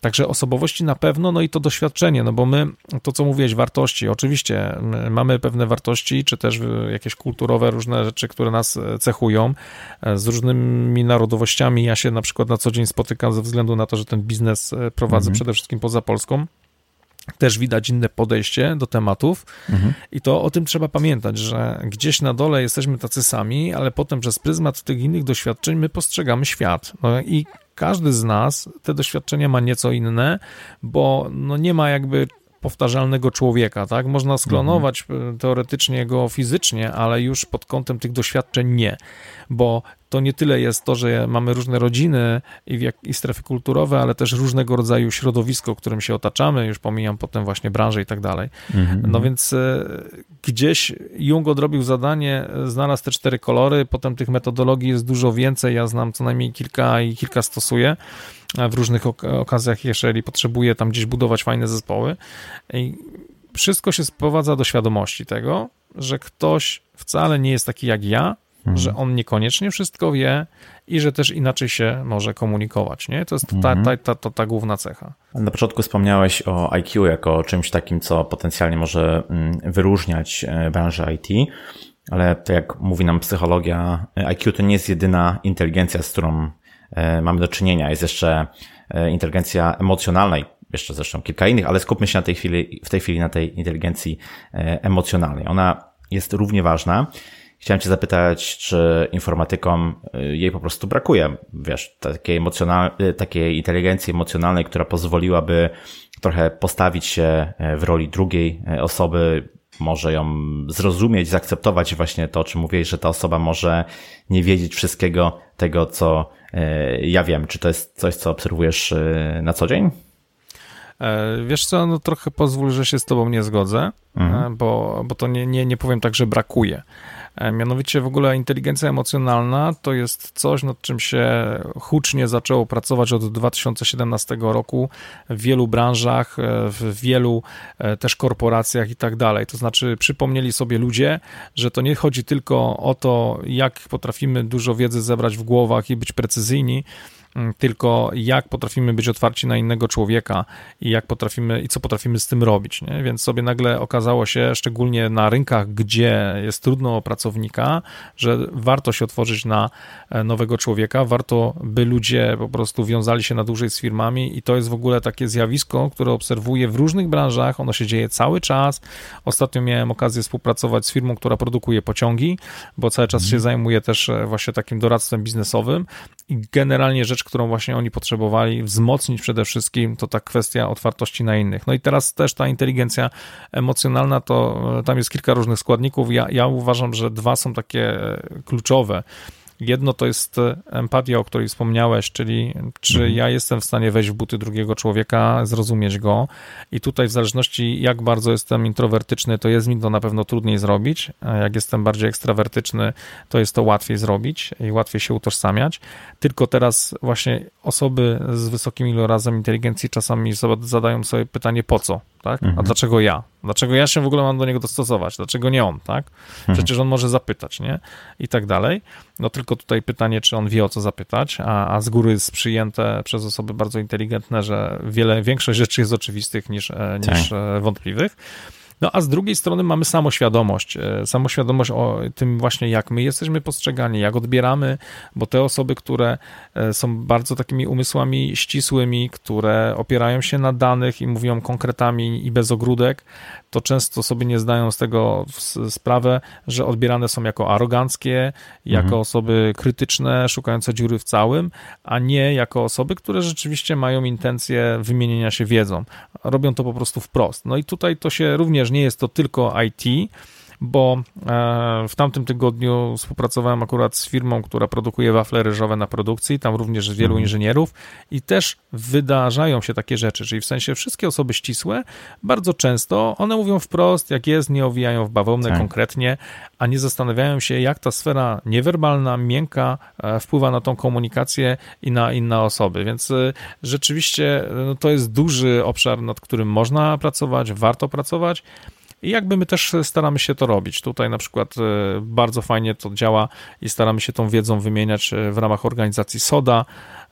Także osobowości na pewno, no i to doświadczenie, no bo my, to co mówiłeś, wartości, oczywiście mamy pewne wartości, czy też jakieś kulturowe różne rzeczy, które nas e, cechują, z różnymi narodowościami. Ja się na przykład na co dzień spotykam ze względu na to, że ten biznes e, prowadzę mhm. przede wszystkim poza Polską. Też widać inne podejście do tematów mhm. i to o tym trzeba pamiętać, że gdzieś na dole jesteśmy tacy sami, ale potem przez pryzmat tych innych doświadczeń my postrzegamy świat. No i każdy z nas te doświadczenia ma nieco inne, bo no nie ma jakby powtarzalnego człowieka, tak? Można sklonować mhm. teoretycznie go fizycznie, ale już pod kątem tych doświadczeń nie, bo to nie tyle jest to, że mamy różne rodziny i, jak, i strefy kulturowe, ale też różnego rodzaju środowisko, którym się otaczamy, już pomijam potem właśnie branżę i tak dalej. Mhm. No więc e, gdzieś Jung odrobił zadanie, znalazł te cztery kolory, potem tych metodologii jest dużo więcej, ja znam co najmniej kilka i kilka stosuję w różnych okazjach, jeżeli potrzebuję tam gdzieś budować fajne zespoły. I wszystko się sprowadza do świadomości tego, że ktoś wcale nie jest taki jak ja, mhm. że on niekoniecznie wszystko wie i że też inaczej się może komunikować. Nie? To jest ta, mhm. ta, ta, ta, ta główna cecha. Na początku wspomniałeś o IQ jako czymś takim, co potencjalnie może mm, wyróżniać e, branżę IT, ale to jak mówi nam psychologia, IQ to nie jest jedyna inteligencja, z którą e, mamy do czynienia. Jest jeszcze e, inteligencja emocjonalna i jeszcze zresztą kilka innych, ale skupmy się na tej chwili, w tej chwili na tej inteligencji emocjonalnej. Ona jest równie ważna Chciałem Cię zapytać, czy informatykom y, jej po prostu brakuje, wiesz, takiej, emocjonal, y, takiej inteligencji emocjonalnej, która pozwoliłaby trochę postawić się e, w roli drugiej e, osoby, może ją zrozumieć, zaakceptować właśnie to, o czym mówiłeś, że ta osoba może nie wiedzieć wszystkiego tego, co e, ja wiem. Czy to jest coś, co obserwujesz na co dzień? Wiesz co, no trochę pozwól, że się z tobą nie zgodzę, mhm. bo, bo to nie, nie, nie powiem tak, że brakuje. E, mianowicie w ogóle inteligencja emocjonalna to jest coś, nad czym się hucznie zaczęło pracować od 2017 roku w wielu branżach, e, w wielu e, też korporacjach i tak dalej. To znaczy przypomnieli sobie ludzie, że to nie chodzi tylko o to, jak potrafimy dużo wiedzy zebrać w głowach i być precyzyjni, tylko jak potrafimy być otwarci na innego człowieka i jak potrafimy i co potrafimy z tym robić. Nie? Więc sobie nagle okazało się, szczególnie na rynkach, gdzie jest trudno o pracownika, że warto się otworzyć na e, nowego człowieka, warto, by ludzie po prostu wiązali się na dłużej z firmami i to jest w ogóle takie zjawisko, które obserwuję w różnych branżach, ono się dzieje cały czas. Ostatnio miałem okazję współpracować z firmą, która produkuje pociągi, bo cały czas się mhm. zajmuję też e, właśnie takim doradztwem biznesowym i generalnie rzecz którą właśnie oni potrzebowali wzmocnić przede wszystkim, to ta kwestia otwartości na innych. No i teraz też ta inteligencja emocjonalna, to e, tam jest kilka różnych składników. Ja, ja uważam, że dwa są takie e, kluczowe. Jedno to jest e, empatia, o której wspomniałeś, czyli czy mhm. ja jestem w stanie wejść w buty drugiego człowieka, zrozumieć go i tutaj w zależności jak bardzo jestem introwertyczny, to jest mi to na pewno trudniej zrobić, a jak jestem bardziej ekstrawertyczny, to jest to łatwiej zrobić i łatwiej się utożsamiać. Tylko teraz właśnie osoby z wysokim ilorazem inteligencji czasami zadają sobie pytanie po co, tak? Mhm. A dlaczego ja? Dlaczego ja się w ogóle mam do niego dostosować? Dlaczego nie on, tak? Mhm. Przecież on może zapytać, nie? I tak dalej. No tylko tutaj pytanie, czy on wie o co zapytać, a, a z góry jest przyjęte przez osoby bardzo inteligentne, że wiele, większość rzeczy jest oczywistych niż, e, niż tak. E, wątpliwych. No a z drugiej strony mamy samoświadomość, e, samoświadomość o tym właśnie, jak my jesteśmy postrzegani, jak odbieramy, bo te osoby, które e, są bardzo takimi umysłami ścisłymi, które opierają się na danych i mówią konkretami i bez ogródek, to często sobie nie zdają z tego sprawę, że odbierane są jako aroganckie, jako mhm. osoby krytyczne, szukające dziury w całym, a nie jako osoby, które rzeczywiście mają intencje wymienienia się wiedzą. Robią to po prostu wprost. No i tutaj to się również nie jest to tylko IT, bo e, w tamtym tygodniu współpracowałem akurat z firmą, która produkuje wafle ryżowe na produkcji, tam również wielu mhm. inżynierów i też wydarzają się takie rzeczy, czyli w sensie wszystkie osoby ścisłe, bardzo często one mówią wprost, jak jest, nie owijają w bawełnę tak. konkretnie, a nie zastanawiają się, jak ta sfera niewerbalna, miękka e, wpływa na tą komunikację i na inne osoby, więc e, rzeczywiście no, to jest duży obszar, nad którym można pracować, warto pracować, i jakby my też staramy się to robić. Tutaj na przykład e, bardzo fajnie to działa i staramy się tą wiedzą wymieniać e, w ramach organizacji SODA,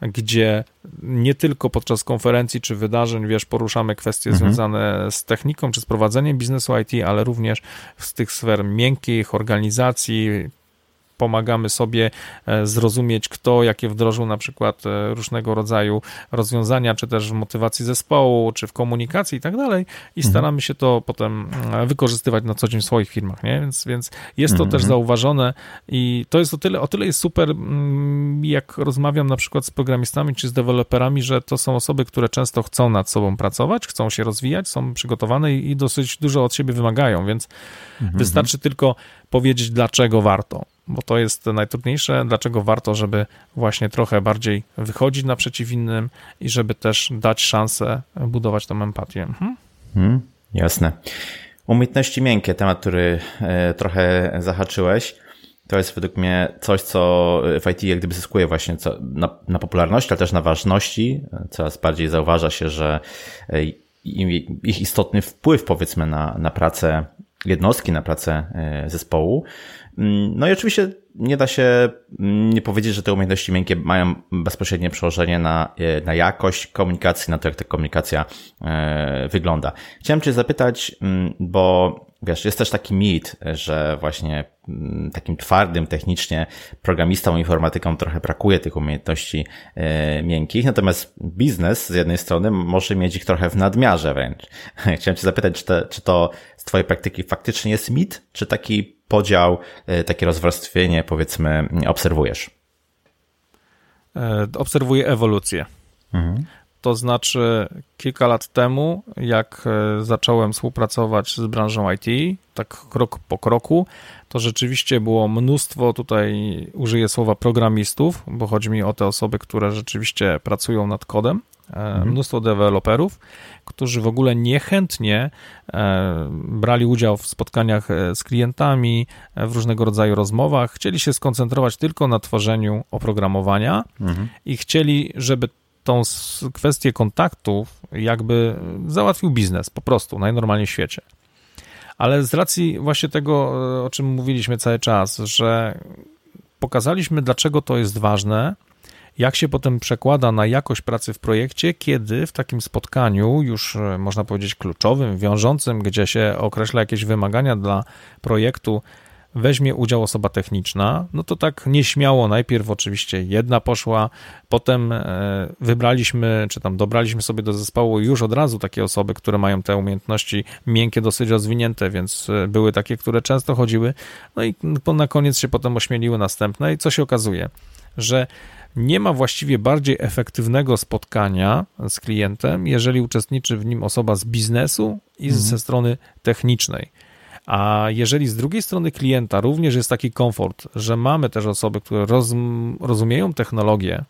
gdzie nie tylko podczas konferencji czy wydarzeń, wiesz, poruszamy kwestie mhm. związane z techniką czy z prowadzeniem biznesu IT, ale również z tych sfer miękkich, organizacji, pomagamy sobie e, zrozumieć, kto jakie wdrożył na przykład e, różnego rodzaju rozwiązania, czy też w motywacji zespołu, czy w komunikacji i tak dalej i mhm. staramy się to potem e, wykorzystywać na co dzień w swoich firmach, nie? Więc, więc jest to mhm. też zauważone i to jest o tyle, o tyle jest super, mm, jak rozmawiam na przykład z programistami czy z deweloperami, że to są osoby, które często chcą nad sobą pracować, chcą się rozwijać, są przygotowane i, i dosyć dużo od siebie wymagają, więc mhm. wystarczy tylko powiedzieć, dlaczego warto bo to jest najtrudniejsze, dlaczego warto, żeby właśnie trochę bardziej wychodzić naprzeciw innym i żeby też dać szansę budować tą empatię. Mhm. Hmm, jasne. Umiejętności miękkie, temat, który e, trochę zahaczyłeś, to jest według mnie coś, co w IT jak gdyby zyskuje właśnie na, na popularności, ale też na ważności. Coraz bardziej zauważa się, że e, ich istotny wpływ powiedzmy na, na pracę jednostki, na pracę e, zespołu no i oczywiście nie da się mm, nie powiedzieć, że te umiejętności miękkie mają bezpośrednie przełożenie na, e, na jakość komunikacji, na to, jak ta komunikacja e, wygląda. Chciałem Cię zapytać, mm, bo wiesz, jest też taki mit, że właśnie takim twardym technicznie programistą, informatyką trochę brakuje tych umiejętności e, miękkich, natomiast biznes z jednej strony może mieć ich trochę w nadmiarze wręcz. [laughs] Chciałem Cię zapytać, czy, te, czy to z Twojej praktyki faktycznie jest mit, czy taki podział, e, takie rozwarstwienie, powiedzmy, obserwujesz? E, obserwuję ewolucję. Mhm. To znaczy, kilka lat temu, jak e, zacząłem współpracować z branżą IT, tak krok po kroku, to rzeczywiście było mnóstwo, tutaj użyję słowa programistów, bo chodzi mi o te osoby, które rzeczywiście pracują nad kodem, mhm. mnóstwo deweloperów, którzy w ogóle niechętnie e, brali udział w spotkaniach e, z klientami, e, w różnego rodzaju rozmowach, chcieli się skoncentrować tylko na tworzeniu oprogramowania mhm. i chcieli, żeby tą kwestię kontaktów jakby załatwił biznes po prostu, najnormalniej w świecie. Ale z racji właśnie tego, o czym mówiliśmy cały czas, że pokazaliśmy, dlaczego to jest ważne, jak się potem przekłada na jakość pracy w projekcie, kiedy w takim spotkaniu, już e, można powiedzieć kluczowym, wiążącym, gdzie się określa jakieś wymagania dla projektu, weźmie udział osoba techniczna, no to tak nieśmiało najpierw oczywiście jedna poszła, potem e, wybraliśmy, czy tam dobraliśmy sobie do zespołu już od razu takie osoby, które mają te umiejętności miękkie dosyć rozwinięte, więc e, były takie, które często chodziły, no i na koniec się potem ośmieliły następne i co się okazuje, że nie ma właściwie bardziej efektywnego spotkania z klientem, jeżeli uczestniczy w nim osoba z biznesu i mhm. ze strony technicznej. A jeżeli z drugiej strony klienta również jest taki komfort, że mamy też osoby, które rozumieją technologię,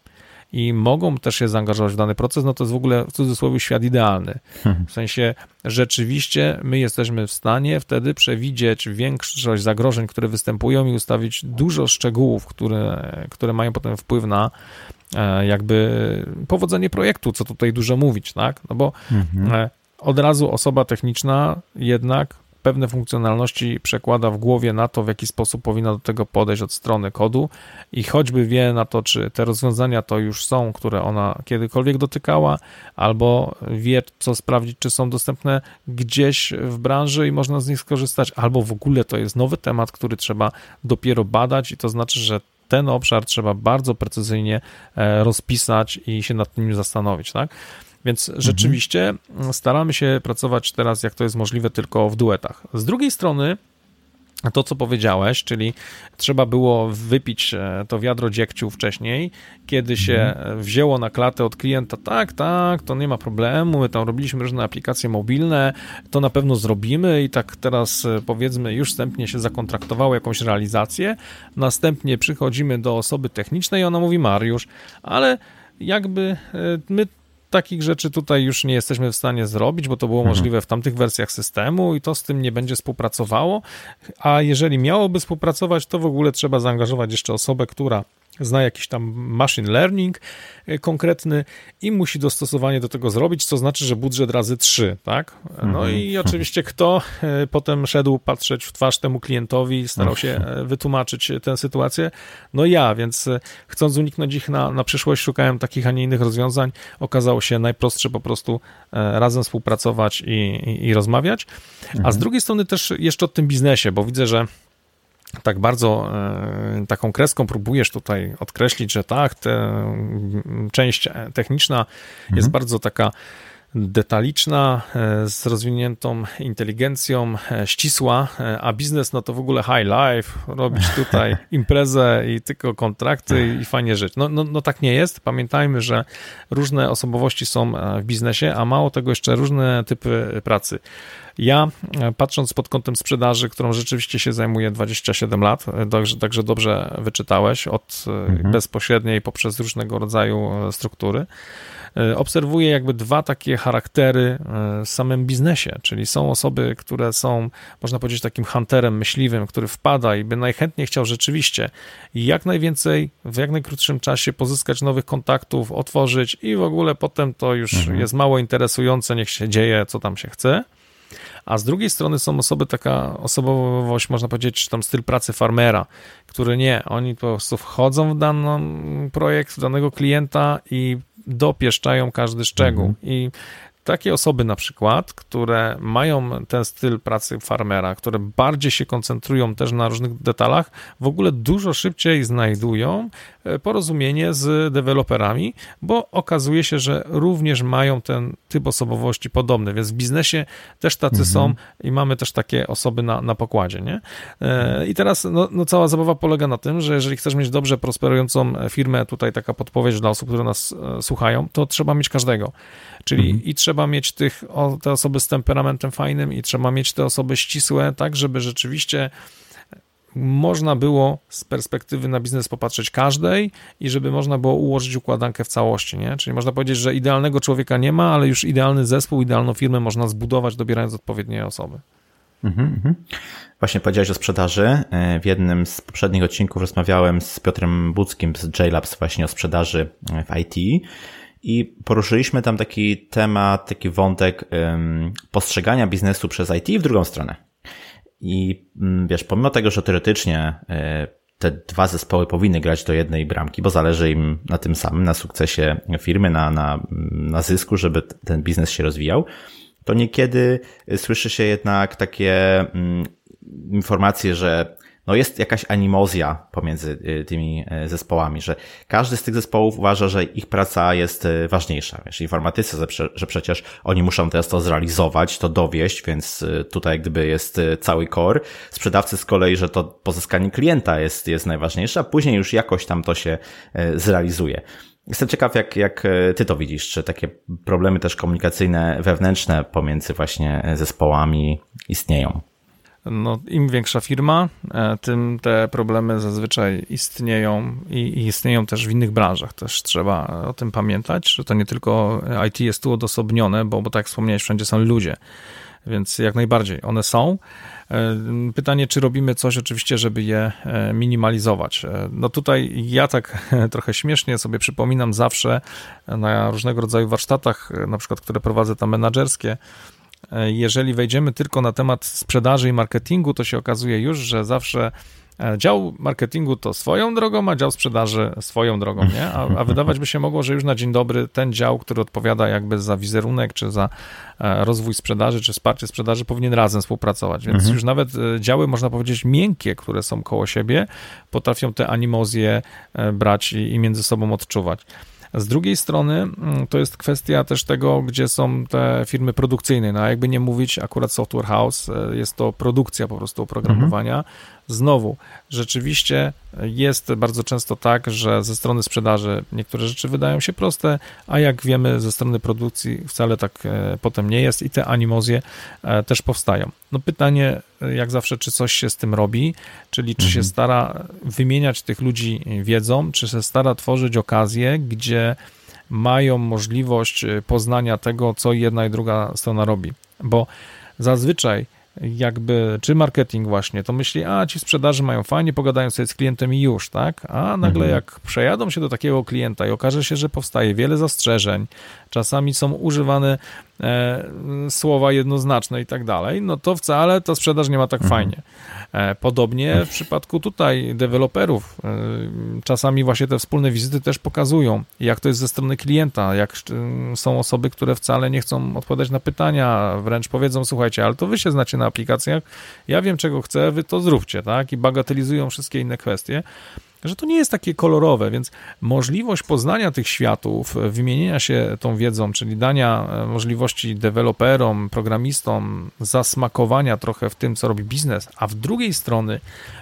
i mogą też się zaangażować w dany proces, no to jest w ogóle w cudzysłowie świat idealny. Hmm. W sensie rzeczywiście my jesteśmy w stanie wtedy przewidzieć większość zagrożeń, które występują i ustawić dużo szczegółów, które, które mają potem wpływ na e, jakby powodzenie projektu, co tutaj dużo mówić, tak? No bo mhm. E, od razu osoba techniczna jednak pewne funkcjonalności przekłada w głowie na to, w jaki sposób powinna do tego podejść od strony kodu i choćby wie na to, czy te rozwiązania to już są, które ona kiedykolwiek dotykała, albo wie, co sprawdzić, czy są dostępne gdzieś w branży i można z nich skorzystać, albo w ogóle to jest nowy temat, który trzeba dopiero badać i to znaczy, że ten obszar trzeba bardzo precyzyjnie e, rozpisać i się nad tym zastanowić, tak? Więc rzeczywiście mhm. staramy się pracować teraz, jak to jest możliwe, tylko w duetach. Z drugiej strony, to, co powiedziałeś, czyli trzeba było wypić e, to wiadro dziegciu wcześniej, kiedy się mhm. wzięło na klatę od klienta, tak, tak, to nie ma problemu, my tam robiliśmy różne aplikacje mobilne, to na pewno zrobimy i tak teraz e, powiedzmy już wstępnie się zakontraktowało jakąś realizację, następnie przychodzimy do osoby technicznej i ona mówi, Mariusz, ale jakby e, my takich rzeczy tutaj już nie jesteśmy w stanie zrobić, bo to było mhm. możliwe w tamtych wersjach systemu i to z tym nie będzie współpracowało. A jeżeli miałoby współpracować, to w ogóle trzeba zaangażować jeszcze osobę, która zna jakiś tam machine learning e, konkretny i musi dostosowanie do tego zrobić, co znaczy, że budżet razy 3, tak? No mhm. i oczywiście kto e, potem szedł patrzeć w twarz temu klientowi, starał się e, wytłumaczyć tę sytuację? No ja, więc chcąc uniknąć ich na, na przyszłość, szukałem takich, a nie innych rozwiązań. Okazało się najprostsze po prostu razem współpracować i, i, i rozmawiać. A z mhm. drugiej strony też jeszcze o tym biznesie, bo widzę, że tak bardzo e, taką kreską próbujesz tutaj odkreślić, że tak, te, część techniczna mhm. jest bardzo taka detaliczna, e, z rozwiniętą inteligencją, e, ścisła, a biznes no to w ogóle high life, robić tutaj [laughs] imprezę i tylko kontrakty i fajnie żyć. No, no, no tak nie jest. Pamiętajmy, że różne osobowości są w biznesie, a mało tego jeszcze różne typy pracy. Ja, e, patrząc pod kątem sprzedaży, którą rzeczywiście się zajmuję 27 lat, e, także, także dobrze wyczytałeś, od e, mhm. bezpośredniej poprzez różnego rodzaju struktury, obserwuję jakby dwa takie charaktery w samym biznesie, czyli są osoby, które są, można powiedzieć, takim hunterem, myśliwym, który wpada i by najchętniej chciał rzeczywiście jak najwięcej, w jak najkrótszym czasie pozyskać nowych kontaktów, otworzyć i w ogóle potem to już mhm. jest mało interesujące, niech się dzieje, co tam się chce a z drugiej strony są osoby, taka osobowość, można powiedzieć, czy tam styl pracy farmera, który nie, oni po prostu wchodzą w dany projekt, w danego klienta i dopieszczają każdy szczegół. Mhm. I takie osoby na przykład, które mają ten styl pracy farmera, które bardziej się koncentrują też na różnych detalach, w ogóle dużo szybciej znajdują e, porozumienie z deweloperami, bo okazuje się, że również mają ten typ osobowości podobny, więc w biznesie też tacy mhm. są i mamy też takie osoby na, na pokładzie, nie? E, I teraz no, no, cała zabawa polega na tym, że jeżeli chcesz mieć dobrze prosperującą firmę, tutaj taka podpowiedź dla osób, które nas e, słuchają, to trzeba mieć każdego. Czyli mhm. i trzeba mieć tych, o, te osoby z temperamentem fajnym, i trzeba mieć te osoby ścisłe, tak, żeby rzeczywiście można było z perspektywy na biznes popatrzeć każdej i żeby można było ułożyć układankę w całości, nie? Czyli można powiedzieć, że idealnego człowieka nie ma, ale już idealny zespół, idealną firmę można zbudować, dobierając odpowiednie osoby. Mhm, mhm. Właśnie powiedziałeś o sprzedaży. E, w jednym z poprzednich odcinków rozmawiałem z Piotrem Budzkim z JLabs właśnie o sprzedaży w IT i poruszyliśmy tam taki temat, taki wątek postrzegania biznesu przez IT w drugą stronę. I um, wiesz, pomimo tego, że teoretycznie y, te dwa zespoły powinny grać do jednej bramki, bo zależy im na tym samym, na sukcesie firmy, na, na, na zysku, żeby ten biznes się rozwijał, to niekiedy słyszy się jednak takie um, informacje, że no jest jakaś animozja pomiędzy y, tymi y, zespołami, że każdy z tych zespołów uważa, że ich praca jest y, ważniejsza. Wiesz, informatycy, że przecież oni muszą teraz to zrealizować, to dowieść, więc tutaj gdyby jest cały core. Sprzedawcy z kolei, że to pozyskanie klienta jest, jest najważniejsze, a później już jakoś tam to się zrealizuje. Jestem ciekaw, jak, jak ty to widzisz, czy takie problemy też komunikacyjne, wewnętrzne pomiędzy właśnie zespołami istnieją no, im większa firma, e, tym te problemy zazwyczaj istnieją i, istnieją też w innych branżach. Też trzeba o tym pamiętać, że to nie tylko IT jest tu odosobnione, bo, bo tak jak wspomniałeś, wszędzie są ludzie, więc jak najbardziej one są. E, pytanie, czy robimy coś oczywiście, żeby je e, minimalizować. No tutaj ja tak [laughs] trochę śmiesznie sobie przypominam zawsze na różnego rodzaju warsztatach, na przykład, które prowadzę tam menadżerskie, jeżeli wejdziemy tylko na temat sprzedaży i marketingu, to się okazuje już, że zawsze E, dział marketingu to swoją drogą, a dział sprzedaży swoją drogą, nie? A, a, wydawać by się mogło, że już na dzień dobry ten dział, który odpowiada jakby za wizerunek, czy za e, rozwój sprzedaży, czy wsparcie sprzedaży, powinien razem współpracować. Więc mhm. już nawet e, działy, można powiedzieć, miękkie, które są koło siebie, potrafią te animozje brać i, i między sobą odczuwać. Z drugiej strony mm, to jest kwestia też tego, gdzie są te firmy produkcyjne. No, jakby nie mówić, akurat Software House jest to produkcja po prostu oprogramowania. Mhm. Znowu, rzeczywiście jest bardzo często tak, że ze strony sprzedaży niektóre rzeczy wydają się proste, a jak wiemy, ze strony produkcji wcale tak e, potem nie jest i te animozje e, też powstają. No pytanie, jak zawsze, czy coś się z tym robi, czyli czy mhm. się stara wymieniać tych ludzi wiedzą, czy się stara tworzyć okazje, gdzie mają możliwość e, poznania tego, co jedna i druga strona robi. Bo zazwyczaj jakby, czy marketing właśnie, to myśli, a ci sprzedaży mają fajnie, pogadają sobie z klientem i już, tak? A nagle mhm. jak przejadą się do takiego klienta i okaże się, że powstaje wiele zastrzeżeń, czasami są używane e, słowa jednoznaczne i tak dalej, no to wcale ta sprzedaż nie ma tak mhm. fajnie. E, podobnie w przypadku tutaj deweloperów, e, czasami właśnie te wspólne wizyty też pokazują, jak to jest ze strony klienta, jak e, są osoby, które wcale nie chcą odpowiadać na pytania, wręcz powiedzą, słuchajcie, ale to wy się znacie na aplikacjach, ja wiem czego chcę, wy to zróbcie, tak? I bagatelizują wszystkie inne kwestie że to nie jest takie kolorowe, więc możliwość poznania tych światów, wymienienia się tą wiedzą, czyli dania e, możliwości deweloperom, programistom, zasmakowania trochę w tym, co robi biznes, a w drugiej strony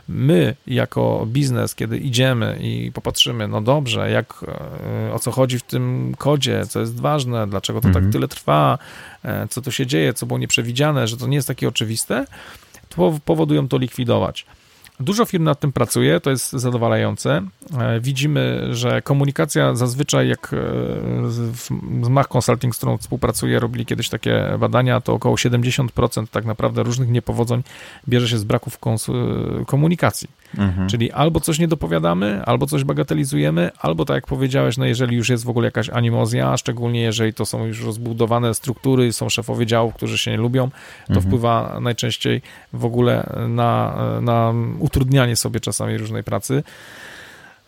my jako biznes, kiedy idziemy i popatrzymy, no dobrze, jak, e, o co chodzi w tym kodzie, co jest ważne, dlaczego to tak mhm. tak tyle trwa, e, co tu się dzieje, co było nieprzewidziane, że to nie jest takie oczywiste, to powodują to likwidować. Dużo firm nad tym pracuje, to jest zadowalające. E, widzimy, że komunikacja zazwyczaj, jak e, z Mach Consulting, z którą współpracuję, robili kiedyś takie badania, to około 70% tak naprawdę różnych niepowodzeń bierze się z braków komunikacji. Mhm. Czyli albo coś nie dopowiadamy, albo coś bagatelizujemy, albo tak jak powiedziałeś, no jeżeli już jest w ogóle jakaś animozja, szczególnie jeżeli to są już rozbudowane struktury, są szefowie działów, którzy się nie lubią, to mhm. wpływa najczęściej w ogóle na, na utrudnianie sobie czasami różnej pracy.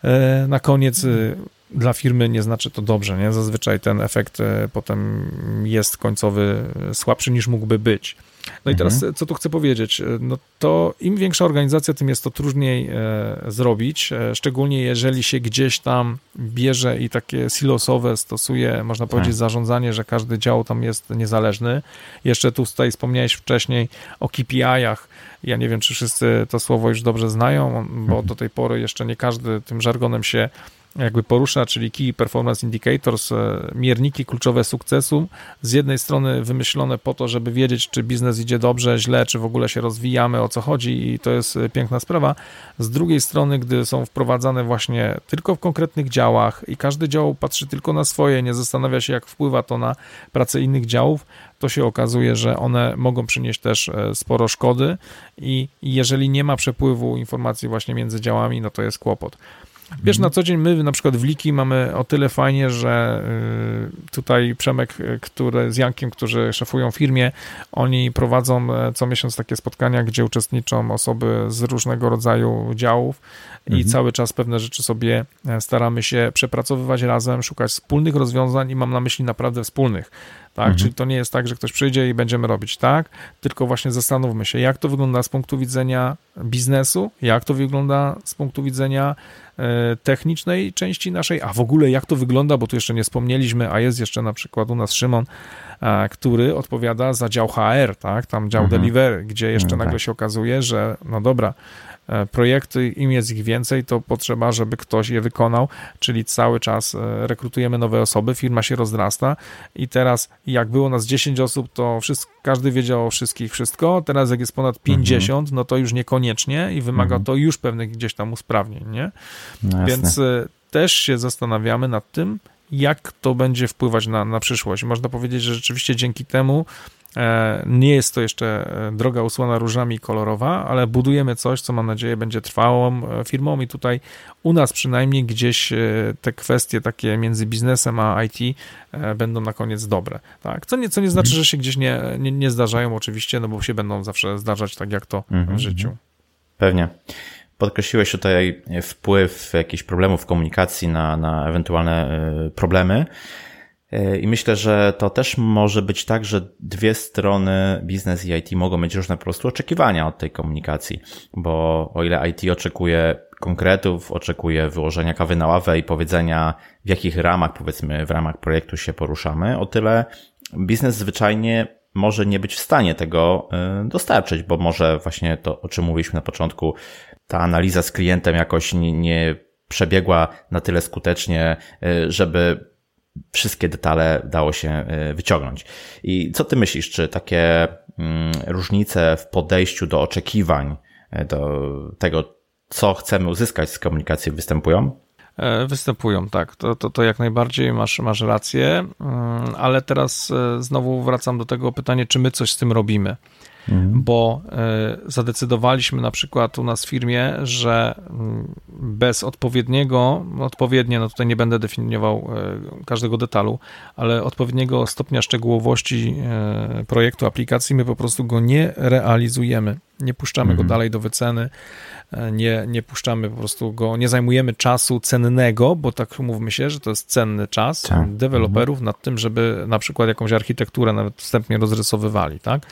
E, na koniec e, dla firmy nie znaczy to dobrze, nie? Zazwyczaj ten efekt e, potem jest końcowy słabszy niż mógłby być. No i teraz, mhm. co tu chcę powiedzieć? No to im większa organizacja, tym jest to trudniej e, zrobić, e, szczególnie jeżeli się gdzieś tam bierze i takie silosowe stosuje, można powiedzieć, tak. zarządzanie, że każdy dział tam jest niezależny. Jeszcze tu tutaj wspomniałeś wcześniej o KPI-ach. Ja nie wiem, czy wszyscy to słowo już dobrze znają, bo mhm. do tej pory jeszcze nie każdy tym żargonem się jakby porusza, czyli Key Performance Indicators, e, mierniki kluczowe sukcesu, z jednej strony wymyślone po to, żeby wiedzieć, czy biznes idzie dobrze, źle, czy w ogóle się rozwijamy, o co chodzi i to jest e, piękna sprawa. Z drugiej strony, gdy są wprowadzane właśnie tylko w konkretnych działach i każdy dział patrzy tylko na swoje, nie zastanawia się, jak wpływa to na pracę innych działów, to się okazuje, że one mogą przynieść też e, sporo szkody i jeżeli nie ma przepływu informacji właśnie między działami, no to jest kłopot. Wiesz, na co dzień my na przykład w Liki mamy o tyle fajnie, że y, tutaj Przemek, y, który z Jankiem, którzy szefują firmie, oni prowadzą e, co miesiąc takie spotkania, gdzie uczestniczą osoby z różnego rodzaju działów i mhm. cały czas pewne rzeczy sobie e, staramy się przepracowywać razem, szukać wspólnych rozwiązań i mam na myśli naprawdę wspólnych. Tak? Mhm. Czyli to nie jest tak, że ktoś przyjdzie i będziemy robić tak, tylko właśnie zastanówmy się, jak to wygląda z punktu widzenia biznesu, jak to wygląda z punktu widzenia e, technicznej części naszej, a w ogóle jak to wygląda, bo tu jeszcze nie wspomnieliśmy, a jest jeszcze na przykład u nas Szymon, który odpowiada za dział HR, tak, tam dział mhm. delivery, gdzie jeszcze mhm, nagle tak. się okazuje, że no dobra, projekty, im jest ich więcej, to potrzeba, żeby ktoś je wykonał, czyli cały czas e, rekrutujemy nowe osoby, firma się rozrasta i teraz jak było nas 10 osób, to wszystko, każdy wiedział o wszystkich wszystko, teraz jak jest ponad 50, mhm. no to już niekoniecznie i wymaga mhm. to już pewnych gdzieś tam usprawnień, nie? No Więc e, też się zastanawiamy nad tym, jak to będzie wpływać na, na przyszłość. Można powiedzieć, że rzeczywiście dzięki temu E, nie jest to jeszcze e, droga usłana różami kolorowa, ale budujemy coś, co mam nadzieję będzie trwałą e, firmą i tutaj u nas przynajmniej gdzieś te kwestie takie między biznesem a IT będą na koniec dobre. Tak? Co, nie, co nie znaczy, że się gdzieś nie, nie, nie zdarzają oczywiście, no bo się będą zawsze zdarzać tak jak to mhm, w życiu. Mhm. Pewnie. Podkreśliłeś tutaj wpływ jakichś problemów komunikacji na, na ewentualne problemy. I myślę, że to też może być tak, że dwie strony, biznes i IT, mogą mieć różne po prostu oczekiwania od tej komunikacji, bo o ile IT oczekuje konkretów, oczekuje wyłożenia kawy na ławę i powiedzenia, w jakich ramach, powiedzmy, w ramach projektu się poruszamy, o tyle biznes zwyczajnie może nie być w stanie tego y, dostarczyć, bo może właśnie to, o czym mówiliśmy na początku, ta analiza z klientem jakoś nie, nie przebiegła na tyle skutecznie, y, żeby wszystkie detale dało się e, wyciągnąć. I co ty myślisz, czy takie mm, różnice w podejściu do oczekiwań, e, do tego, co chcemy uzyskać z komunikacji występują? E, występują, tak. To, to, to jak najbardziej masz, masz rację, mm, ale teraz znowu wracam do tego pytania, czy my coś z tym robimy. Mhm. bo e, zadecydowaliśmy na przykład u nas w firmie, że mm, bez odpowiedniego, odpowiednie, no tutaj nie będę definiował e, każdego detalu, ale odpowiedniego stopnia szczegółowości e, projektu aplikacji my po prostu go nie realizujemy. Nie puszczamy mhm. go dalej do wyceny, nie, nie puszczamy po prostu go, nie zajmujemy czasu cennego, bo tak mówmy się, że to jest cenny czas tak. deweloperów mhm. nad tym, żeby na przykład jakąś architekturę nawet wstępnie rozrysowywali, tak?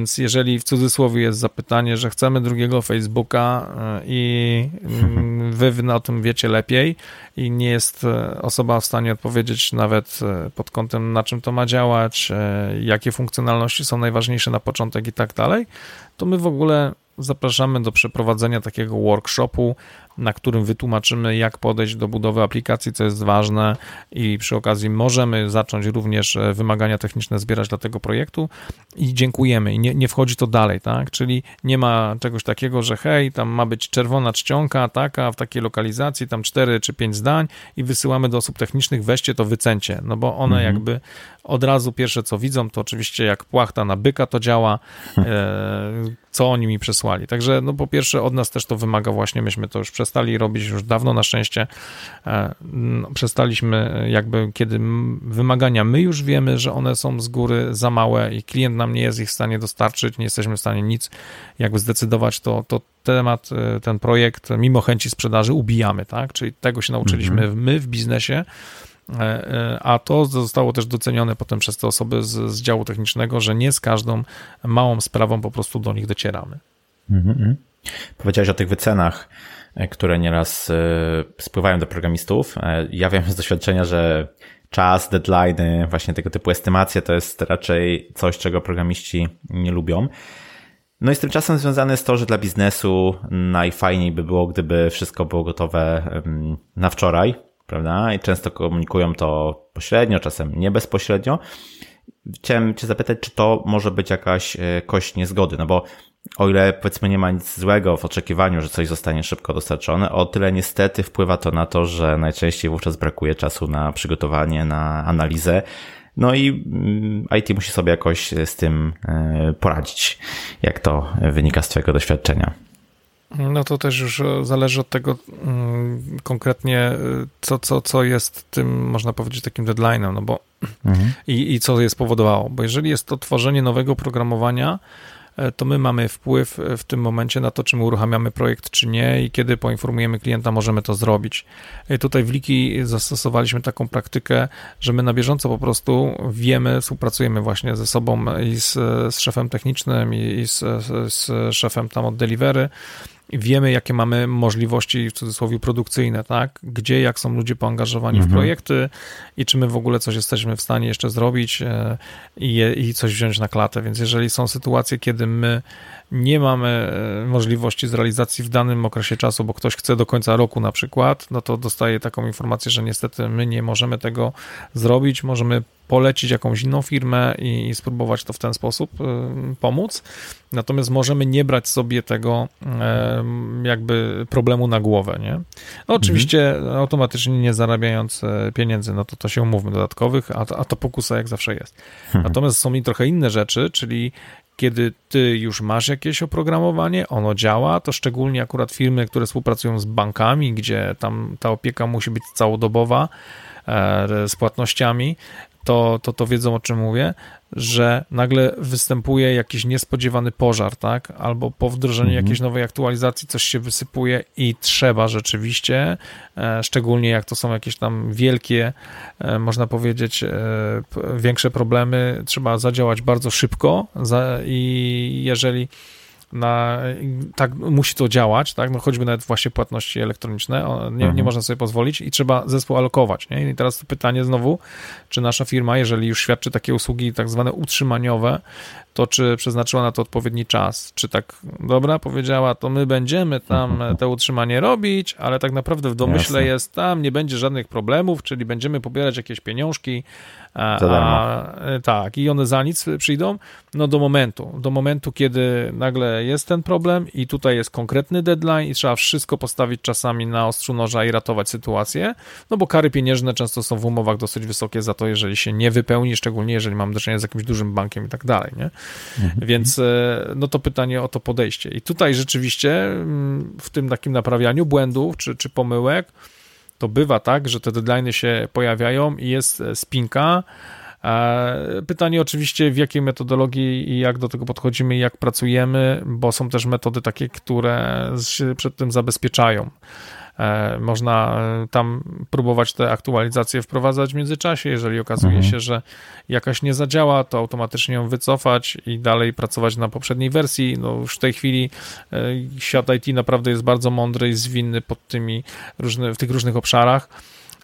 Więc jeżeli w cudzysłowie jest zapytanie, że chcemy drugiego Facebooka e, i mm, wy o tym wiecie lepiej i nie jest e, osoba w stanie odpowiedzieć nawet e, pod kątem na czym to ma działać, jakie funkcjonalności są najważniejsze na początek i tak dalej, to my w ogóle zapraszamy do przeprowadzenia takiego workshopu, na którym wytłumaczymy, jak podejść do budowy aplikacji, co jest ważne i przy okazji możemy zacząć również e, wymagania techniczne zbierać dla tego projektu i dziękujemy i nie, nie wchodzi to dalej, tak? Czyli nie ma czegoś takiego, że hej, tam ma być czerwona czcionka taka, w takiej lokalizacji, tam cztery czy pięć zdań i wysyłamy do osób technicznych, weźcie to, wycencie, no bo one mhm. jakby od razu pierwsze co widzą, to oczywiście jak płachta na byka to działa, [laughs] e, co oni mi przesłali. Także no po pierwsze od nas też to wymaga właśnie, myśmy to już przestali robić już dawno na szczęście. E, no, przestaliśmy jakby, kiedy wymagania my już wiemy, że one są z góry za małe i klient nam nie jest ich w stanie dostarczyć, nie jesteśmy w stanie nic jakby zdecydować, to, to temat, e, ten projekt mimo chęci sprzedaży ubijamy, tak? Czyli tego się nauczyliśmy mhm. my w biznesie, E, a to zostało też docenione potem przez te osoby z, z działu technicznego, że nie z każdą małą sprawą po prostu do nich docieramy. Mhm. Powiedziałeś o tych wycenach, które nieraz spływają do programistów. Ja wiem z doświadczenia, że czas, deadline, właśnie tego typu estymacje to jest raczej coś, czego programiści nie lubią. No i z tym czasem związane jest to, że dla biznesu najfajniej by było, gdyby wszystko było gotowe na wczoraj, prawda? I często komunikują to pośrednio, czasem nie bezpośrednio. Chciałem Cię zapytać, czy to może być jakaś e, kość niezgody, no bo o ile powiedzmy nie ma nic złego w oczekiwaniu, że coś zostanie szybko dostarczone, o tyle niestety wpływa to na to, że najczęściej wówczas brakuje czasu na przygotowanie, na analizę. No i mm, IT musi sobie jakoś z tym e, poradzić, jak to wynika z Twojego doświadczenia. No to też już e, zależy od tego mm, konkretnie, e, co, co, co jest tym, można powiedzieć, takim deadline'em, no bo mhm. i, i co je spowodowało. Bo jeżeli jest to tworzenie nowego programowania, to my mamy wpływ w tym momencie na to, czy my uruchamiamy projekt, czy nie i kiedy poinformujemy klienta, możemy to zrobić. Tutaj w Liki zastosowaliśmy taką praktykę, że my na bieżąco po prostu wiemy, współpracujemy właśnie ze sobą i z, z szefem technicznym i z, z szefem tam od delivery wiemy, jakie mamy możliwości w cudzysłowie produkcyjne, tak? Gdzie, jak są ludzie poangażowani mhm. w projekty i czy my w ogóle coś jesteśmy w stanie jeszcze zrobić e, i, i coś wziąć na klatę. Więc jeżeli są sytuacje, kiedy my nie mamy e, możliwości zrealizacji w danym okresie czasu, bo ktoś chce do końca roku na przykład, no to dostaje taką informację, że niestety my nie możemy tego zrobić, możemy polecić jakąś inną firmę i spróbować to w ten sposób pomóc. Natomiast możemy nie brać sobie tego jakby problemu na głowę, nie? No, oczywiście mhm. automatycznie nie zarabiając pieniędzy, no to to się umówmy dodatkowych, a to, a to pokusa jak zawsze jest. Mhm. Natomiast są mi trochę inne rzeczy, czyli kiedy ty już masz jakieś oprogramowanie, ono działa, to szczególnie akurat firmy, które współpracują z bankami, gdzie tam ta opieka musi być całodobowa e, z płatnościami, to, to, to wiedzą o czym mówię, że nagle występuje jakiś niespodziewany pożar, tak? Albo po wdrożeniu mhm. jakiejś nowej aktualizacji coś się wysypuje i trzeba rzeczywiście, e, szczególnie jak to są jakieś tam wielkie, e, można powiedzieć, e, większe problemy, trzeba zadziałać bardzo szybko i jeżeli na, tak musi to działać, tak, no choćby nawet właśnie płatności elektroniczne, nie, nie mhm. można sobie pozwolić i trzeba zespół alokować, nie? I teraz to pytanie znowu, czy nasza firma, jeżeli już świadczy takie usługi tak zwane utrzymaniowe, to czy przeznaczyła na to odpowiedni czas, czy tak, dobra, powiedziała, to my będziemy tam [laughs] te utrzymanie robić, ale tak naprawdę w domyśle Jasne. jest, tam nie będzie żadnych problemów, czyli będziemy pobierać jakieś pieniążki, a, a, tak, i one za nic przyjdą, no do momentu, do momentu, kiedy nagle jest ten problem i tutaj jest konkretny deadline i trzeba wszystko postawić czasami na ostrzu noża i ratować sytuację, no bo kary pieniężne często są w umowach dosyć wysokie za to, jeżeli się nie wypełni, szczególnie jeżeli mamy do czynienia z jakimś dużym bankiem i tak dalej, nie? Mhm. Więc e, no to pytanie o to podejście. I tutaj rzeczywiście mm, w tym takim naprawianiu błędów czy, czy pomyłek to bywa tak, że te deadlines się pojawiają i jest e, spinka. E, pytanie oczywiście, w jakiej metodologii i jak do tego podchodzimy, jak pracujemy, bo są też metody takie, które się przed tym zabezpieczają. E, można e, tam próbować te aktualizacje wprowadzać w międzyczasie. Jeżeli okazuje mhm. się, że jakaś nie zadziała, to automatycznie ją wycofać i dalej pracować na poprzedniej wersji. No już w tej chwili e, świat IT naprawdę jest bardzo mądry i zwinny pod tymi różny, w tych różnych obszarach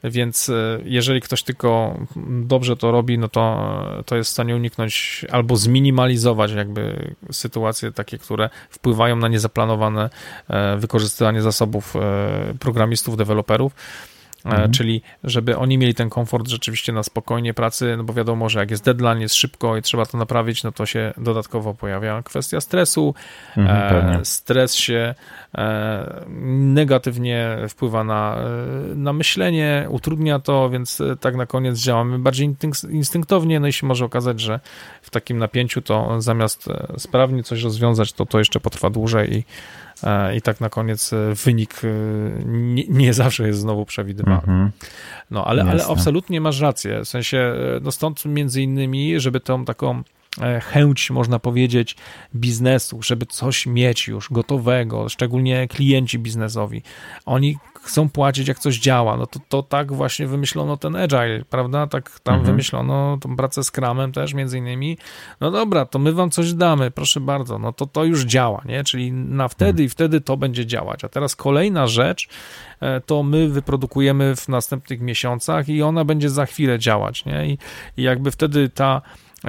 więc e, jeżeli ktoś tylko dobrze to robi, no to, to jest w stanie uniknąć albo zminimalizować jakby sytuacje takie, które wpływają na niezaplanowane e, wykorzystywanie zasobów e, programistów, deweloperów mhm. czyli żeby oni mieli ten komfort rzeczywiście na spokojnie pracy, no bo wiadomo, że jak jest deadline, jest szybko i trzeba to naprawić, no to się dodatkowo pojawia kwestia stresu. Mhm, e, stres się e, negatywnie wpływa na, e, na myślenie, utrudnia to, więc e, tak na koniec działamy bardziej instynktownie, no i się może okazać, że w takim napięciu to zamiast sprawnie coś rozwiązać, to to jeszcze potrwa dłużej i E, i tak na koniec e, wynik e, nie, nie zawsze jest znowu przewidywalny. -hmm. No, ale, ale absolutnie masz rację, w sensie, no stąd między innymi, żeby tą taką chęć, można powiedzieć, biznesu, żeby coś mieć już gotowego, szczególnie klienci biznesowi. Oni chcą płacić, jak coś działa. No to, to tak właśnie wymyślono ten agile, prawda? Tak tam mhm. wymyślono tą pracę z Kramem też między innymi. No dobra, to my wam coś damy, proszę bardzo. No to to już działa, nie? Czyli na wtedy mhm. i wtedy to będzie działać. A teraz kolejna rzecz, e, to my wyprodukujemy w następnych miesiącach i ona będzie za chwilę działać, nie? I, i jakby wtedy ta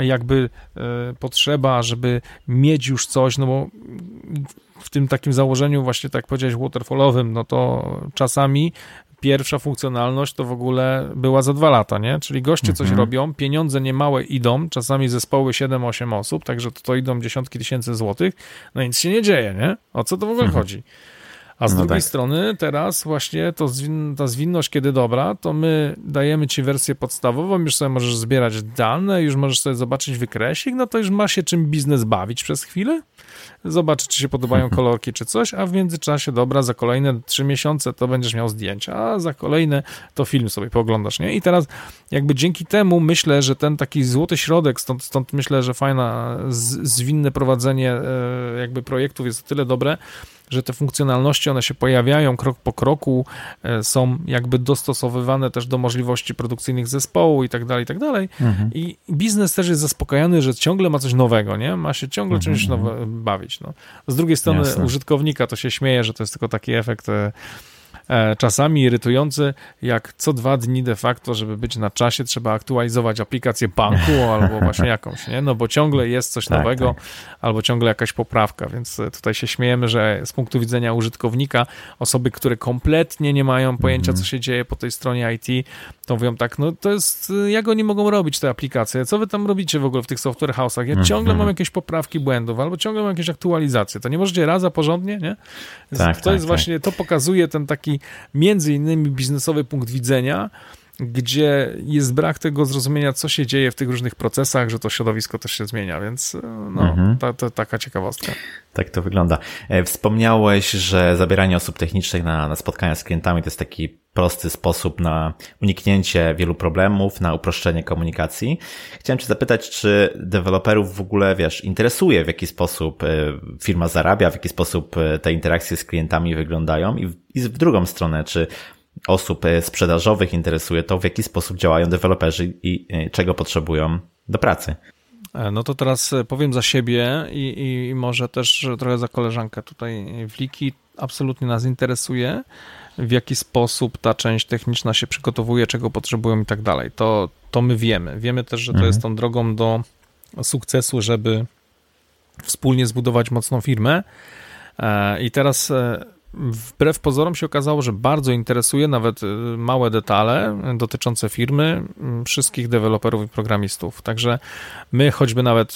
jakby e, potrzeba, żeby mieć już coś, no bo w tym takim założeniu właśnie, tak powiedziałeś, waterfallowym, no to czasami pierwsza funkcjonalność to w ogóle była za dwa lata, nie? Czyli goście coś mhm. robią, pieniądze niemałe idą, czasami zespoły 7-8 osób, także to, to idą dziesiątki tysięcy złotych, no nic się nie dzieje, nie? O co to w ogóle mhm. chodzi? A z no drugiej tak. strony teraz właśnie to ta zwinność, kiedy dobra, to my dajemy ci wersję podstawową, już sobie możesz zbierać dane, już możesz sobie zobaczyć wykresik, no to już ma się czym biznes bawić przez chwilę, zobaczyć, czy się podobają [laughs] kolorki, czy coś, a w międzyczasie, dobra, za kolejne trzy miesiące to będziesz miał zdjęcia, a za kolejne to film sobie pooglądasz, nie? I teraz jakby dzięki temu myślę, że ten taki złoty środek, stąd, stąd myślę, że fajna, zwinne prowadzenie e, jakby projektów jest o tyle dobre, że te funkcjonalności, one się pojawiają krok po kroku, e, są jakby dostosowywane też do możliwości produkcyjnych zespołu i tak dalej, i tak dalej. Mhm. I biznes też jest zaspokajany, że ciągle ma coś nowego, nie? Ma się ciągle mhm. czymś mhm. nowe bawić, no. Z drugiej strony Jasne. użytkownika to się śmieje, że to jest tylko taki efekt E, czasami irytujący, jak co dwa dni de facto, żeby być na czasie, trzeba aktualizować aplikację banku [laughs] albo właśnie jakąś, nie? No bo ciągle jest coś tak, nowego tak. albo ciągle jakaś poprawka, więc tutaj się śmiejemy, że z punktu widzenia użytkownika, osoby, które kompletnie nie mają pojęcia, co mhm. się dzieje po tej stronie IT, to mówią tak, no to jest, jak oni mogą robić te aplikacje? Co wy tam robicie w ogóle w tych software house'ach? Ja ciągle mam jakieś poprawki błędów, albo ciągle mam jakieś aktualizacje. To nie możecie raz a porządnie, nie? Tak, to tak, jest tak. właśnie, to pokazuje ten taki między innymi biznesowy punkt widzenia, gdzie jest brak tego zrozumienia, co się dzieje w tych różnych procesach, że to środowisko też się zmienia, więc e, no, mhm. to, to taka ciekawostka. Tak to wygląda. E, wspomniałeś, że zabieranie osób technicznych na, na spotkania z klientami to jest taki prosty sposób na uniknięcie wielu problemów, na uproszczenie komunikacji. Chciałem Cię zapytać, czy deweloperów w ogóle, wiesz, interesuje, w jaki sposób e, firma zarabia, w jaki sposób te interakcje z klientami wyglądają i w, i w drugą stronę, czy osób e, sprzedażowych interesuje to, w jaki sposób działają deweloperzy i e, czego potrzebują do pracy. E, no to teraz powiem za siebie i, i może też trochę za koleżankę tutaj w Liki. Absolutnie nas interesuje, w jaki sposób ta część techniczna się przygotowuje, czego potrzebują i tak dalej. To, to my wiemy. Wiemy też, że to mhm. jest tą drogą do sukcesu, żeby wspólnie zbudować mocną firmę. I teraz wbrew pozorom się okazało, że bardzo interesuje nawet y, małe detale dotyczące firmy wszystkich deweloperów i programistów. Także my choćby nawet y,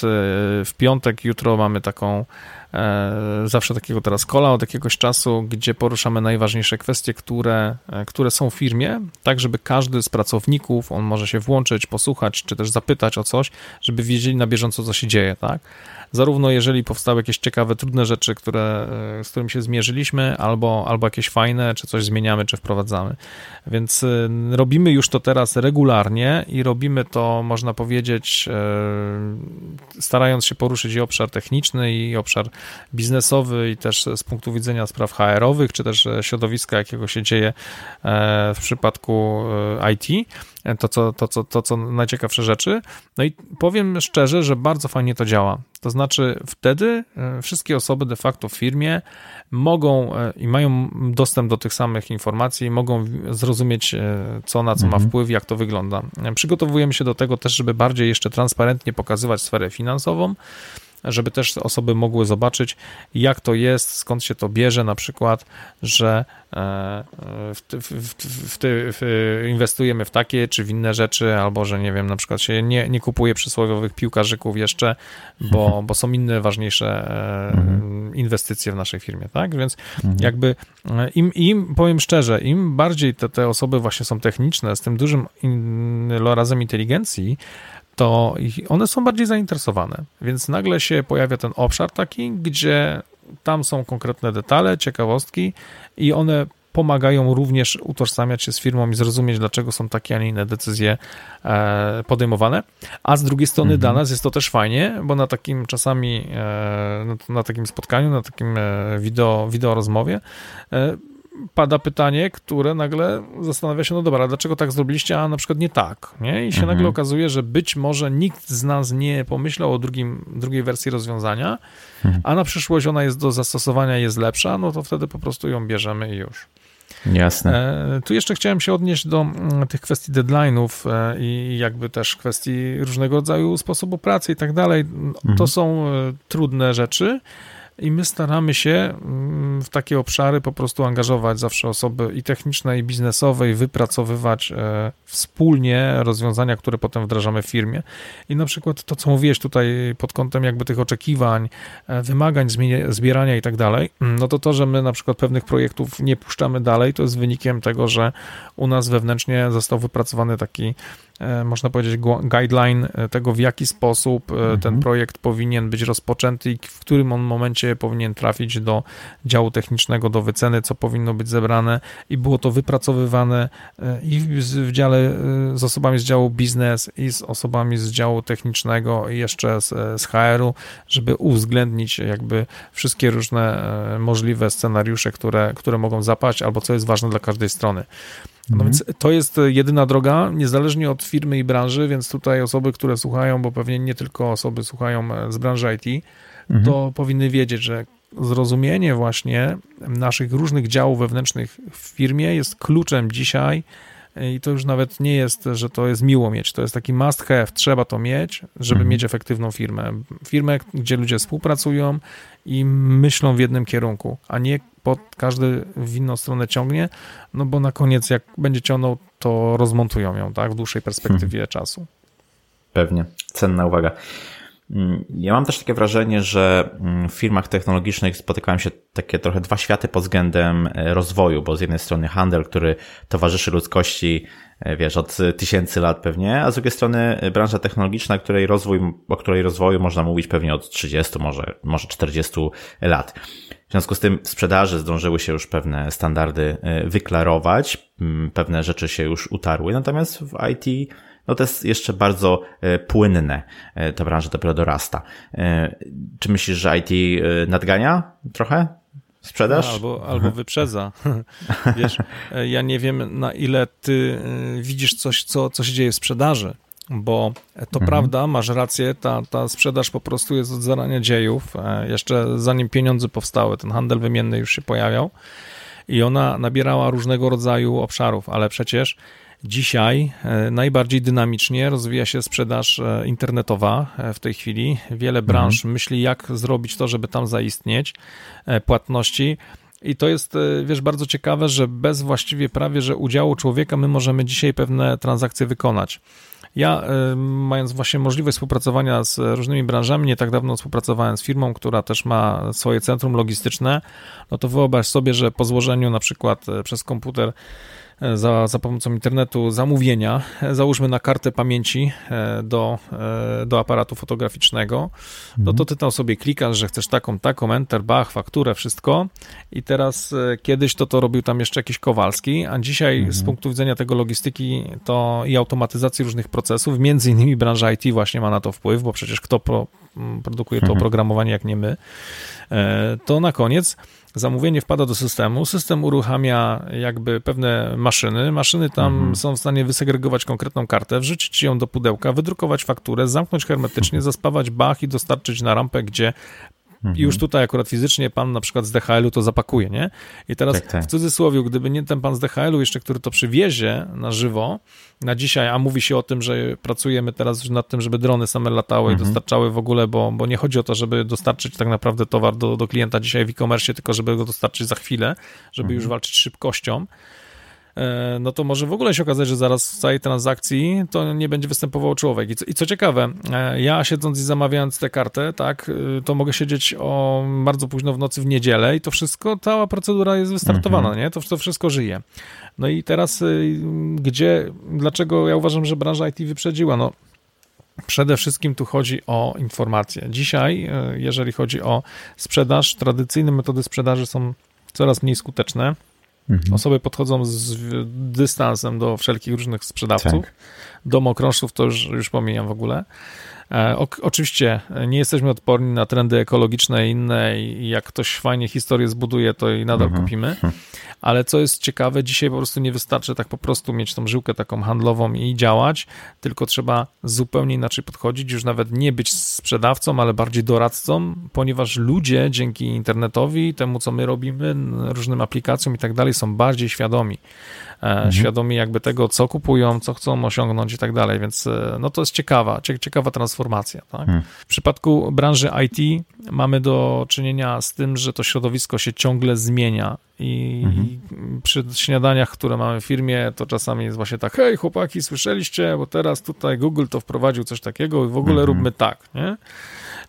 w piątek, jutro mamy taką e, zawsze takiego teraz kola od jakiegoś czasu, gdzie poruszamy najważniejsze kwestie, które, e, które są w firmie, tak żeby każdy z pracowników, on może się włączyć, posłuchać, czy też zapytać o coś, żeby wiedzieli na bieżąco, co się dzieje, tak? Zarówno jeżeli powstały jakieś ciekawe, trudne rzeczy, które, e, z którymi się zmierzyliśmy, albo, albo jakieś fajne, czy coś zmieniamy, czy wprowadzamy. Więc e, robimy już to teraz regularnie i robimy to, można powiedzieć, e, starając się poruszyć i obszar techniczny, i obszar biznesowy, i też z punktu widzenia spraw HR-owych, czy też środowiska, jakiego się dzieje w przypadku IT to co, to, co, to, co najciekawsze rzeczy. No i powiem szczerze, że bardzo fajnie to działa. To znaczy, wtedy e, wszystkie osoby de facto w firmie mogą e, i mają dostęp do tych samych informacji, mogą zrozumieć, e, co na co mhm. ma wpływ, jak to wygląda. Przygotowujemy się do tego też, żeby bardziej jeszcze transparentnie pokazywać sferę finansową żeby też osoby mogły zobaczyć, jak to jest, skąd się to bierze, na przykład, że e, w, w, w, inwestujemy w takie czy w inne rzeczy, albo że nie wiem, na przykład się nie, nie kupuje przysłowiowych piłkarzyków jeszcze, bo, mhm. bo są inne ważniejsze e, mhm. inwestycje w naszej firmie, tak? Więc mhm. jakby e, im, im, powiem szczerze, im bardziej te, te osoby właśnie są techniczne, z tym dużym razem inteligencji, to one są bardziej zainteresowane. Więc nagle się pojawia ten obszar taki, gdzie tam są konkretne detale, ciekawostki i one pomagają również utożsamiać się z firmą i zrozumieć, dlaczego są takie, a nie inne decyzje e, podejmowane. A z drugiej strony mhm. dla nas jest to też fajnie, bo na takim czasami, e, na takim spotkaniu, na takim e, wideo, wideo rozmowie pada pytanie, które nagle zastanawia się, no dobra, dlaczego tak zrobiliście, a na przykład nie tak, nie? I się mhm. nagle okazuje, że być może nikt z nas nie pomyślał o drugim, drugiej wersji rozwiązania, mhm. a na przyszłość ona jest do zastosowania, jest lepsza, no to wtedy po prostu ją bierzemy i już. Jasne. E, tu jeszcze chciałem się odnieść do mm, tych kwestii deadline'ów e, i jakby też kwestii różnego rodzaju sposobu pracy i tak dalej. To mhm. są e, trudne rzeczy, i my staramy się mm, w takie obszary po prostu angażować zawsze osoby i techniczne, i biznesowe, i wypracowywać e, wspólnie rozwiązania, które potem wdrażamy w firmie. I na przykład to, co mówiłeś tutaj pod kątem jakby tych oczekiwań, e, wymagań, zbierania i tak dalej, mm, no to to, że my na przykład pewnych projektów nie puszczamy dalej, to jest wynikiem tego, że u nas wewnętrznie został wypracowany taki można powiedzieć, guideline e, tego, w jaki sposób e, mhm. ten projekt powinien być rozpoczęty i w którym on momencie powinien trafić do działu technicznego, do wyceny, co powinno być zebrane i było to wypracowywane i w dziale z osobami z działu biznes i z osobami z działu technicznego i jeszcze z, z HR-u, żeby uwzględnić jakby wszystkie różne możliwe scenariusze, które, które mogą zapaść albo co jest ważne dla każdej strony. No mhm. więc to jest jedyna droga, niezależnie od firmy i branży, więc tutaj osoby, które słuchają, bo pewnie nie tylko osoby słuchają e, z branży IT, mhm. to powinny wiedzieć, że zrozumienie właśnie naszych różnych działów wewnętrznych w firmie jest kluczem dzisiaj i to już nawet nie jest, że to jest miło mieć, to jest taki must have, trzeba to mieć, żeby mhm. mieć efektywną firmę. Firmę, gdzie ludzie współpracują i myślą w jednym kierunku, a nie pod każdy w inną stronę ciągnie, no bo na koniec jak będzie ciągnął, to rozmontują ją, tak, w dłuższej perspektywie hmm. czasu. Pewnie, cenna uwaga. Mm, ja mam też takie wrażenie, że mm, w firmach technologicznych spotykałem się takie trochę dwa światy pod względem e, rozwoju, bo z jednej strony handel, który towarzyszy ludzkości, e, wiesz, od tysięcy lat pewnie, a z drugiej strony e, branża technologiczna, której rozwój, o której rozwoju można mówić pewnie od 30, może, może 40 lat. W związku z tym w sprzedaży zdążyły się już pewne standardy wyklarować, pewne rzeczy się już utarły, natomiast w IT no to jest jeszcze bardzo e, płynne. E, ta branża dopiero dorasta. E, czy myślisz, że IT nadgania trochę? Sprzedaż? No, albo, albo wyprzedza. [laughs] Wiesz, ja nie wiem, na ile ty widzisz coś, co, co się dzieje w sprzedaży, bo to mhm. prawda, masz rację, ta, ta sprzedaż po prostu jest od zarania dziejów. Jeszcze zanim pieniądze powstały, ten handel wymienny już się pojawiał i ona nabierała różnego rodzaju obszarów, ale przecież Dzisiaj e, najbardziej dynamicznie rozwija się sprzedaż e, internetowa e, w tej chwili. Wiele branż mhm. myśli, jak zrobić to, żeby tam zaistnieć, płatności. I to jest, wiesz, bardzo ciekawe, że bez właściwie prawie, że udziału człowieka my możemy dzisiaj pewne transakcje wykonać. Ja, mając właśnie możliwość współpracowania z różnymi branżami, nie tak dawno współpracowałem z firmą, która też ma swoje centrum logistyczne, no to wyobraź sobie, że po złożeniu na przykład przez komputer za, za pomocą internetu zamówienia, załóżmy na kartę pamięci e, do, e, do aparatu fotograficznego, no to mhm. ty tam sobie klikasz, że chcesz taką, taką, enter, bach, fakturę, wszystko i teraz e, kiedyś to to robił tam jeszcze jakiś Kowalski, a dzisiaj mhm. z punktu widzenia tego logistyki to i automatyzacji różnych procesów, między innymi branża IT właśnie ma na to wpływ, bo przecież kto pro, produkuje to mhm. oprogramowanie jak nie my, to na koniec zamówienie wpada do systemu, system uruchamia jakby pewne maszyny, maszyny tam mhm. są w stanie wysegregować konkretną kartę, wrzucić ją do pudełka, wydrukować fakturę, zamknąć hermetycznie, mhm. zaspawać bach i dostarczyć na rampę, gdzie Mhm. I już tutaj akurat fizycznie pan na przykład z DHL-u to zapakuje, nie? I teraz tak, tak. w cudzysłowie, gdyby nie ten pan z DHL-u jeszcze, który to przywiezie na żywo, na dzisiaj, a mówi się o tym, że pracujemy teraz nad tym, żeby drony same latały mhm. i dostarczały w ogóle, bo, bo nie chodzi o to, żeby dostarczyć tak naprawdę towar do, do klienta dzisiaj w e-commerce, tylko żeby go dostarczyć za chwilę, żeby mhm. już walczyć szybkością. E, no to może w ogóle się okazać, że zaraz w całej transakcji to nie będzie występował człowiek. I co, i co ciekawe, e, ja siedząc i zamawiając tę kartę, tak, e, to mogę siedzieć o bardzo późno w nocy w niedzielę i to wszystko, cała procedura jest wystartowana, mhm. nie? To, to wszystko żyje. No i teraz gdzie, dlaczego ja uważam, że branża IT wyprzedziła? No Przede wszystkim tu chodzi o informacje. Dzisiaj, jeżeli chodzi o sprzedaż, tradycyjne metody sprzedaży są coraz mniej skuteczne. Mhm. Osoby podchodzą z dystansem do wszelkich różnych sprzedawców. Tak. To już, już pomijam w ogóle. E, o, oczywiście nie jesteśmy odporni na trendy ekologiczne i inne i jak ktoś fajnie historię zbuduje, to i nadal mhm. kupimy. [laughs] Hm. Ale co jest ciekawe, dzisiaj po prostu nie wystarczy tak po prostu mieć tą żyłkę taką handlową i działać, tylko trzeba zupełnie inaczej podchodzić, już nawet nie być sprzedawcą, ale bardziej doradcą, ponieważ ludzie dzięki internetowi, temu co my robimy, różnym aplikacjom i tak dalej, są bardziej świadomi. E, mhm. świadomi jakby tego, co kupują, co chcą osiągnąć i tak dalej, więc e, no to jest ciekawa, ciekawa transformacja. Tak? Mhm. W przypadku branży IT mamy do czynienia z tym, że to środowisko się ciągle zmienia i, mhm. przy śniadaniach, które mamy w firmie, to czasami jest właśnie tak, hej chłopaki, słyszeliście, bo teraz tutaj Google to wprowadził coś takiego i w ogóle mhm. róbmy tak, nie?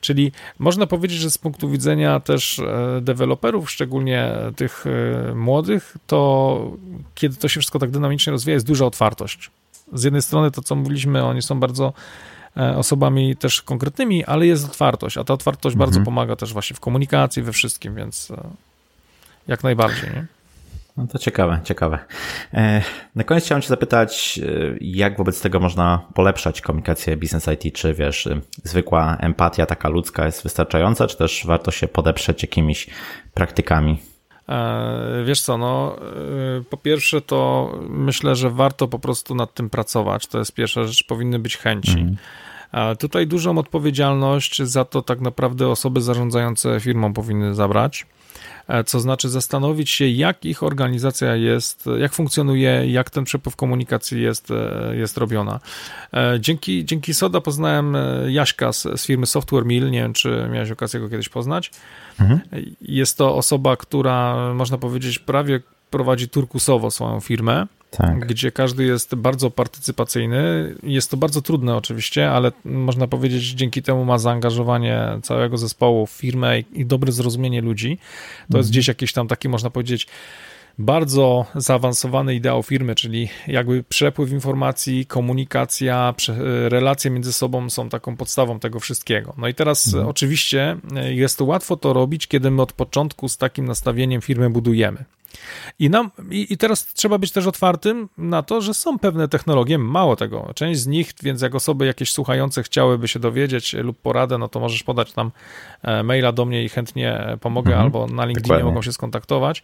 Czyli można powiedzieć, że z punktu widzenia też e, deweloperów, szczególnie tych e, młodych, to kiedy to się wszystko tak dynamicznie rozwija, jest duża otwartość. Z jednej strony to, co mówiliśmy, oni są bardzo e, osobami też konkretnymi, ale jest otwartość, a ta otwartość mhm. bardzo pomaga też właśnie w komunikacji, we wszystkim, więc jak najbardziej. Nie? No to ciekawe, ciekawe. E, na koniec chciałem Cię zapytać, e, jak wobec tego można polepszać komunikację business IT? Czy wiesz, e, zwykła empatia taka ludzka jest wystarczająca, czy też warto się podeprzeć jakimiś praktykami? Wiesz co, no po pierwsze to myślę, że warto po prostu nad tym pracować. To jest pierwsza rzecz, powinny być chęci. Mm. Tutaj dużą odpowiedzialność za to tak naprawdę osoby zarządzające firmą powinny zabrać. Co znaczy zastanowić się, jak ich organizacja jest, jak funkcjonuje, jak ten przepływ komunikacji jest, jest robiona. Dzięki, dzięki SODA poznałem Jaśka z, z firmy Software Mill, nie wiem, czy miałeś okazję go kiedyś poznać. Mhm. Jest to osoba, która, można powiedzieć, prawie prowadzi turkusowo swoją firmę tak. gdzie każdy jest bardzo partycypacyjny. Jest to bardzo trudne oczywiście, ale można powiedzieć, dzięki temu ma zaangażowanie całego zespołu firmę i, i dobre zrozumienie ludzi. To mhm. jest gdzieś jakiś tam taki, można powiedzieć, bardzo zaawansowany ideał firmy, czyli jakby przepływ informacji, komunikacja, relacje między sobą są taką podstawą tego wszystkiego. No i teraz mhm. oczywiście jest to łatwo to robić, kiedy my od początku z takim nastawieniem firmę budujemy. I, nam, i, I teraz trzeba być też otwartym na to, że są pewne technologie, mało tego. Część z nich, więc jak osoby jakieś słuchające chciałyby się dowiedzieć lub poradę, no to możesz podać tam e, maila do mnie i chętnie pomogę, mhm, albo na LinkedInie dokładnie. mogą się skontaktować.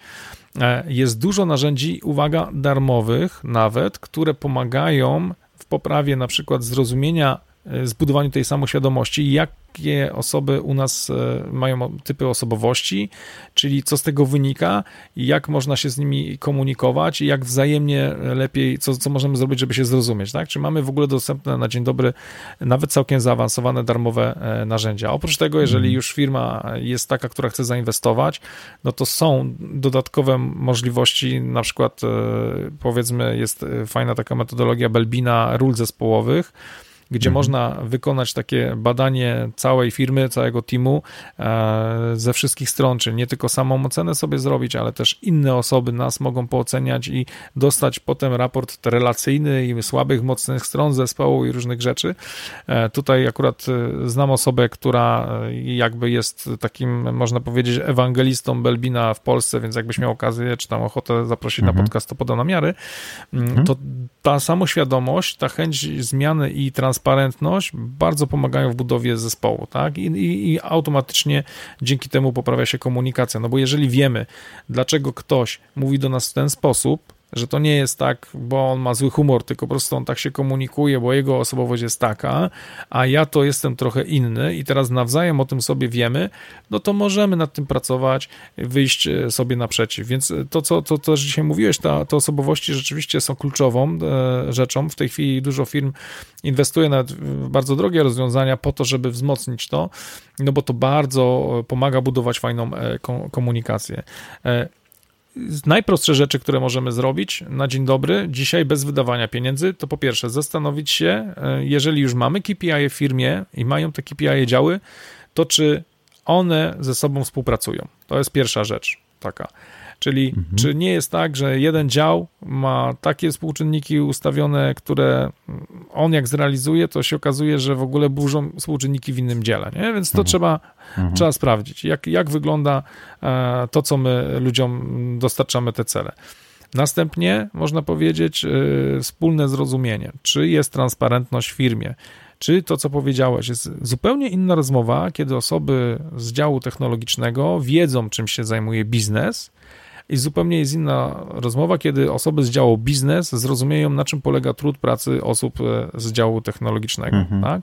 E, jest dużo narzędzi, uwaga, darmowych nawet, które pomagają w poprawie na przykład zrozumienia E, zbudowaniu tej samoświadomości, jakie osoby u nas e, mają typy osobowości, czyli co z tego wynika, jak można się z nimi komunikować i jak wzajemnie lepiej, co, co możemy zrobić, żeby się zrozumieć, tak? Czy mamy w ogóle dostępne na dzień dobry nawet całkiem zaawansowane darmowe e, narzędzia. Oprócz tego, jeżeli mhm. już firma jest taka, która chce zainwestować, no to są dodatkowe możliwości, na przykład powiedzmy jest fajna taka metodologia Belbina ról zespołowych, gdzie mhm. można wykonać takie badanie całej firmy, całego teamu e, ze wszystkich stron, czyli nie tylko samą ocenę sobie zrobić, ale też inne osoby nas mogą pooceniać i dostać potem raport relacyjny i słabych, mocnych stron zespołu i różnych rzeczy. E, tutaj akurat e, znam osobę, która jakby jest takim, można powiedzieć, ewangelistą Belbina w Polsce, więc jakbyś miał okazję, czy tam ochotę zaprosić mhm. na podcast, to podam namiary. Mm, mhm. To ta samoświadomość, ta chęć zmiany i transformacji transparentność bardzo pomagają w budowie zespołu, tak? I, i, I, automatycznie dzięki temu poprawia się komunikacja. No bo jeżeli wiemy, dlaczego ktoś mówi do nas w ten sposób, że to nie jest tak, bo on ma zły humor, tylko po prostu on tak się komunikuje, bo jego osobowość jest taka, a ja to jestem trochę inny i teraz nawzajem o tym sobie wiemy, no to możemy nad tym pracować, wyjść e, sobie naprzeciw. Więc to, co to, to dzisiaj mówiłeś, ta, te osobowości rzeczywiście są kluczową e, rzeczą. W tej chwili dużo firm inwestuje nawet w bardzo drogie rozwiązania po to, żeby wzmocnić to, no bo to bardzo pomaga budować fajną e, komunikację najprostsze rzeczy, które możemy zrobić na dzień dobry, dzisiaj bez wydawania pieniędzy, to po pierwsze zastanowić się, e, jeżeli już mamy KPI w firmie i mają te KPI działy, to czy one ze sobą współpracują. To jest pierwsza rzecz taka. Czyli mhm. czy nie jest tak, że jeden dział ma takie współczynniki ustawione, które on jak zrealizuje, to się okazuje, że w ogóle burzą współczynniki w innym dziale, nie? Więc to mhm. trzeba, mhm. trzeba sprawdzić, jak, jak wygląda e, to, co my ludziom dostarczamy te cele. Następnie można powiedzieć e, wspólne zrozumienie, czy jest transparentność w firmie, czy to, co powiedziałeś, jest zupełnie inna rozmowa, kiedy osoby z działu technologicznego wiedzą, czym się zajmuje biznes, i zupełnie jest inna rozmowa, kiedy osoby z działu biznes zrozumieją, na czym polega trud pracy osób e, z działu technologicznego. Mhm. Tak?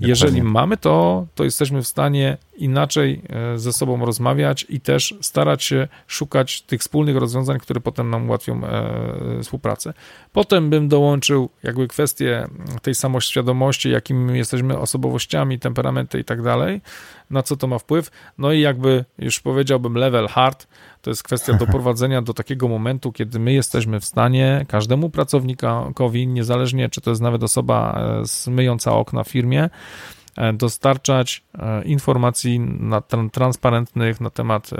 Jeżeli mamy to, to jesteśmy w stanie inaczej e, ze sobą rozmawiać i też starać się szukać tych wspólnych rozwiązań, które potem nam ułatwią e, współpracę. Potem bym dołączył jakby kwestię tej samoświadomości, jakimi jesteśmy osobowościami, temperamenty i tak dalej, na co to ma wpływ. No i jakby już powiedziałbym level hard, to jest kwestia doprowadzenia do takiego momentu, kiedy my jesteśmy w stanie każdemu pracownikowi, niezależnie czy to jest nawet osoba e, myjąca okna w firmie, e, dostarczać e, informacji na, transparentnych na temat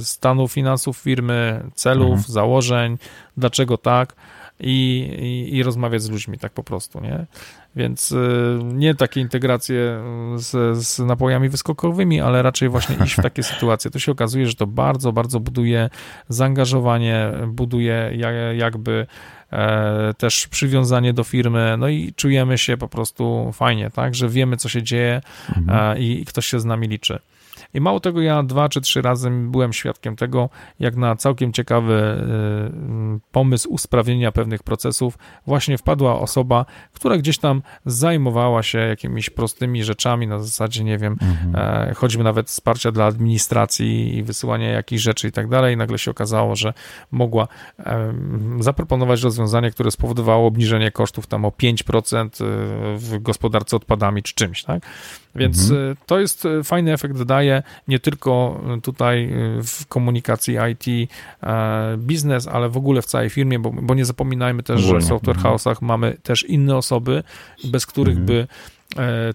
stanu finansów firmy, celów, mhm. założeń, dlaczego tak i, i, i rozmawiać z ludźmi tak po prostu, nie? Więc y, nie takie integracje z, z napojami wyskokowymi, ale raczej właśnie iść w [laughs] takie sytuacje. To się okazuje, że to bardzo, bardzo buduje zaangażowanie, buduje jakby e, też przywiązanie do firmy, no i czujemy się po prostu fajnie, tak, że wiemy, co się dzieje mhm. i ktoś się z nami liczy. I mało tego, ja dwa czy trzy razy byłem świadkiem tego, jak na całkiem ciekawy y, pomysł usprawnienia pewnych procesów właśnie wpadła osoba, która gdzieś tam zajmowała się jakimiś prostymi rzeczami na zasadzie, nie wiem, mhm. E, choćby nawet wsparcia dla administracji i wysyłania jakichś rzeczy i tak dalej. I nagle się okazało, że mogła zaproponować rozwiązanie, które spowodowało obniżenie kosztów tam o 5% y, w gospodarce odpadami czy czymś, tak? Więc mhm. Y, to jest fajny efekt daje nie tylko tutaj w komunikacji IT, e, biznes, ale w ogóle w całej firmie, bo, bo nie zapominajmy też, że w software mhm. house'ach mamy też inne osoby, bez których mhm. by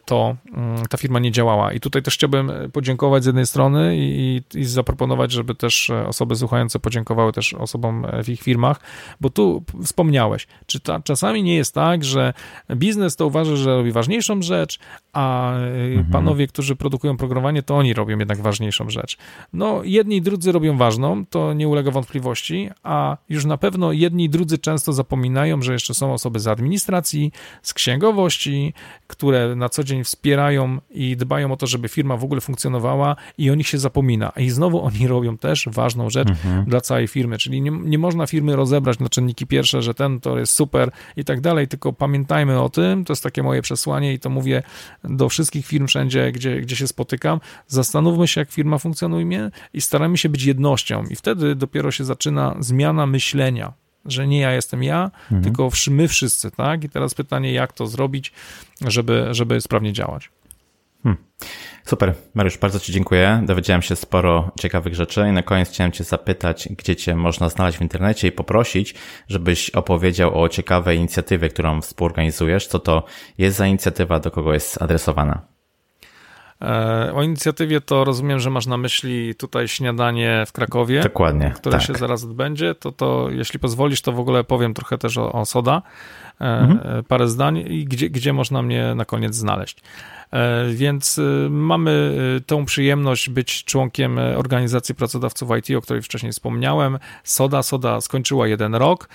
to mm, ta firma nie działała. I tutaj też chciałbym podziękować z jednej strony i, i, zaproponować, żeby też osoby słuchające podziękowały też osobom w ich firmach, bo tu wspomniałeś, czy ta, czasami nie jest tak, że biznes to uważa, że robi ważniejszą rzecz, a e, mhm. panowie, którzy produkują programowanie, to oni robią jednak ważniejszą rzecz. No, jedni i drudzy robią ważną, to nie ulega wątpliwości, a już na pewno jedni i drudzy często zapominają, że jeszcze są osoby z administracji, z księgowości, które na co dzień wspierają i dbają o to, żeby firma w ogóle funkcjonowała i o nich się zapomina. I znowu oni robią też ważną rzecz mhm. dla całej firmy, czyli nie, nie można firmy rozebrać na czynniki pierwsze, że ten to jest super i tak dalej, tylko pamiętajmy o tym, to jest takie moje przesłanie i to mówię do wszystkich firm wszędzie, gdzie, gdzie się spotykam, zastanówmy się, jak firma funkcjonuje i staramy się być jednością i wtedy dopiero się zaczyna zmiana myślenia że nie ja jestem ja, mhm. tylko my wszyscy, tak? I teraz pytanie, jak to zrobić, żeby, żeby sprawnie działać. Hmm. Super, Mariusz, bardzo Ci dziękuję. Dowiedziałem się sporo ciekawych rzeczy i na koniec chciałem Cię zapytać, gdzie Cię można znaleźć w internecie i poprosić, żebyś opowiedział o ciekawej inicjatywie, którą współorganizujesz. Co to jest za inicjatywa, do kogo jest adresowana? E, o inicjatywie to rozumiem, że masz na myśli tutaj śniadanie w Krakowie. Dokładnie. Które tak. się zaraz odbędzie. To, to jeśli pozwolisz, to w ogóle powiem trochę też o, o Soda. E, mhm. Parę zdań i gdzie, gdzie można mnie na koniec znaleźć. E, więc e, mamy e, tą przyjemność być członkiem organizacji pracodawców IT, o której wcześniej wspomniałem. Soda, Soda skończyła jeden rok.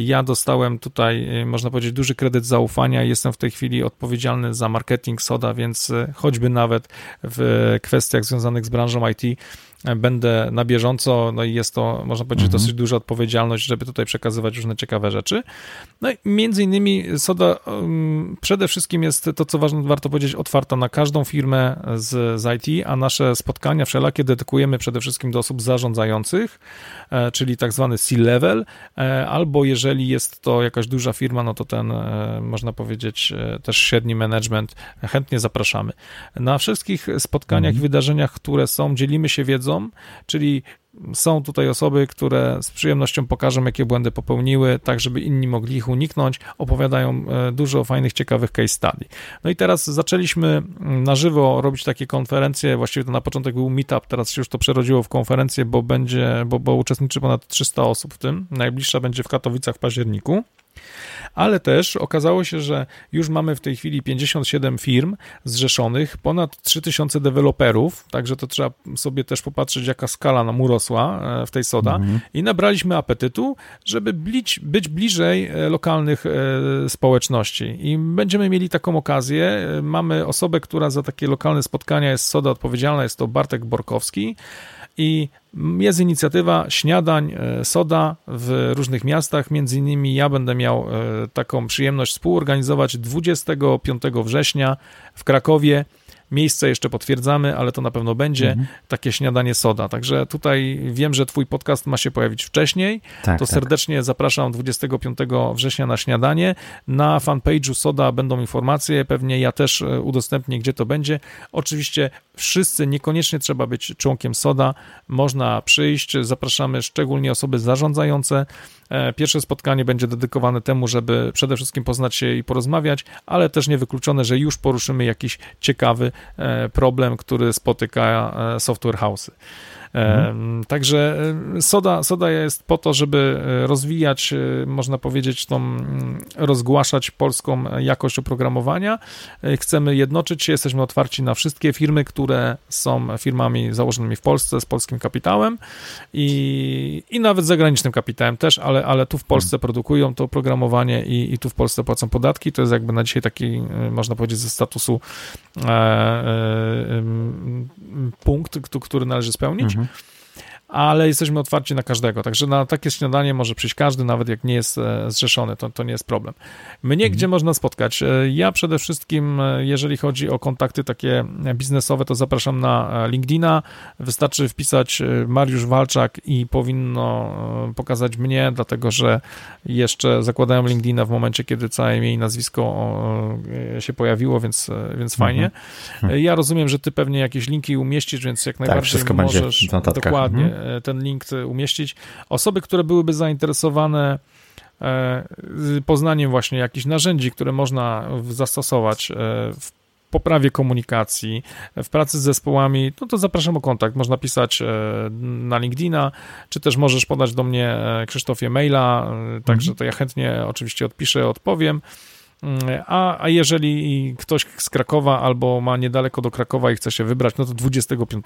Ja dostałem tutaj, można powiedzieć, duży kredyt zaufania. Jestem w tej chwili odpowiedzialny za marketing Soda, więc choćby nawet w kwestiach związanych z branżą IT będę na bieżąco, no i jest to, można powiedzieć, mhm. dosyć duża odpowiedzialność, żeby tutaj przekazywać różne ciekawe rzeczy. No i między innymi Soda um, przede wszystkim jest to, co ważne, warto powiedzieć, otwarta na każdą firmę z, z IT, a nasze spotkania wszelakie dedykujemy przede wszystkim do osób zarządzających, e, czyli tak zwany C-level, e, albo jeżeli jest to jakaś duża firma, no to ten, e, można powiedzieć, e, też średni management, chętnie zapraszamy. Na wszystkich spotkaniach mhm. i wydarzeniach, które są, dzielimy się wiedzą, czyli są tutaj osoby, które z przyjemnością pokażą, jakie błędy popełniły, tak żeby inni mogli ich uniknąć. Opowiadają e, dużo fajnych, ciekawych case study. No i teraz zaczęliśmy na żywo robić takie konferencje. Właściwie to na początek był meetup, teraz się już to przerodziło w konferencję, bo będzie, bo, bo uczestniczy ponad 300 osób w tym. Najbliższa będzie w Katowicach w październiku ale też okazało się, że już mamy w tej chwili 57 firm zrzeszonych, ponad 3000 deweloperów, także to trzeba sobie też popatrzeć, jaka skala nam urosła e, w tej soda mhm. i nabraliśmy apetytu, żeby być, być bliżej e, lokalnych e, społeczności i będziemy mieli taką okazję. Mamy osobę, która za takie lokalne spotkania jest soda odpowiedzialna, jest to Bartek Borkowski, i jest inicjatywa śniadań e, soda w różnych miastach. Między innymi ja będę miał e, taką przyjemność współorganizować 25 września w Krakowie Miejsce jeszcze potwierdzamy, ale to na pewno będzie mhm. takie śniadanie soda. Także tutaj wiem, że Twój podcast ma się pojawić wcześniej. Tak, to tak. serdecznie zapraszam 25 września na śniadanie. Na fanpage'u Soda będą informacje, pewnie ja też e, udostępnię, gdzie to będzie. Oczywiście wszyscy, niekoniecznie trzeba być członkiem Soda, można przyjść. Zapraszamy szczególnie osoby zarządzające. E, pierwsze spotkanie będzie dedykowane temu, żeby przede wszystkim poznać się i porozmawiać, ale też niewykluczone, że już poruszymy jakiś ciekawy E, problem, który spotyka e, software house'y. Mhm. Także Soda, Soda jest po to, żeby rozwijać, można powiedzieć, tą, mm, rozgłaszać polską jakość oprogramowania. Chcemy jednoczyć się, jesteśmy otwarci na wszystkie firmy, które są firmami założonymi w Polsce, z polskim kapitałem i, i nawet zagranicznym kapitałem też, ale, ale tu w Polsce mhm. produkują to oprogramowanie i, i tu w Polsce płacą podatki. To jest jakby na dzisiaj taki, można powiedzieć, ze statusu e, e, punkt, który należy spełnić. Mhm Mm-hmm. Ale jesteśmy otwarci na każdego, także na takie śniadanie może przyjść każdy, nawet jak nie jest e, zrzeszony, to, to nie jest problem. Mnie mhm. gdzie można spotkać? E, ja przede wszystkim, e, jeżeli chodzi o kontakty takie biznesowe, to zapraszam na LinkedIna, wystarczy wpisać Mariusz Walczak i powinno pokazać mnie, dlatego że jeszcze zakładałem LinkedIna w momencie, kiedy całe imię i nazwisko się pojawiło, więc, więc fajnie. Mhm. Ja rozumiem, że ty pewnie jakieś linki umieścisz, więc jak tak, najbardziej możesz będzie dokładnie mhm. E, ten link umieścić. Osoby, które byłyby zainteresowane e, poznaniem właśnie jakichś narzędzi, które można zastosować e, w poprawie komunikacji, w pracy z zespołami, no to zapraszam o kontakt. Można pisać na LinkedIna, czy też możesz podać do mnie, Krzysztofie, maila, także mhm. to ja chętnie oczywiście odpiszę, odpowiem. A, a jeżeli ktoś z Krakowa albo ma niedaleko do Krakowa i chce się wybrać, no to 25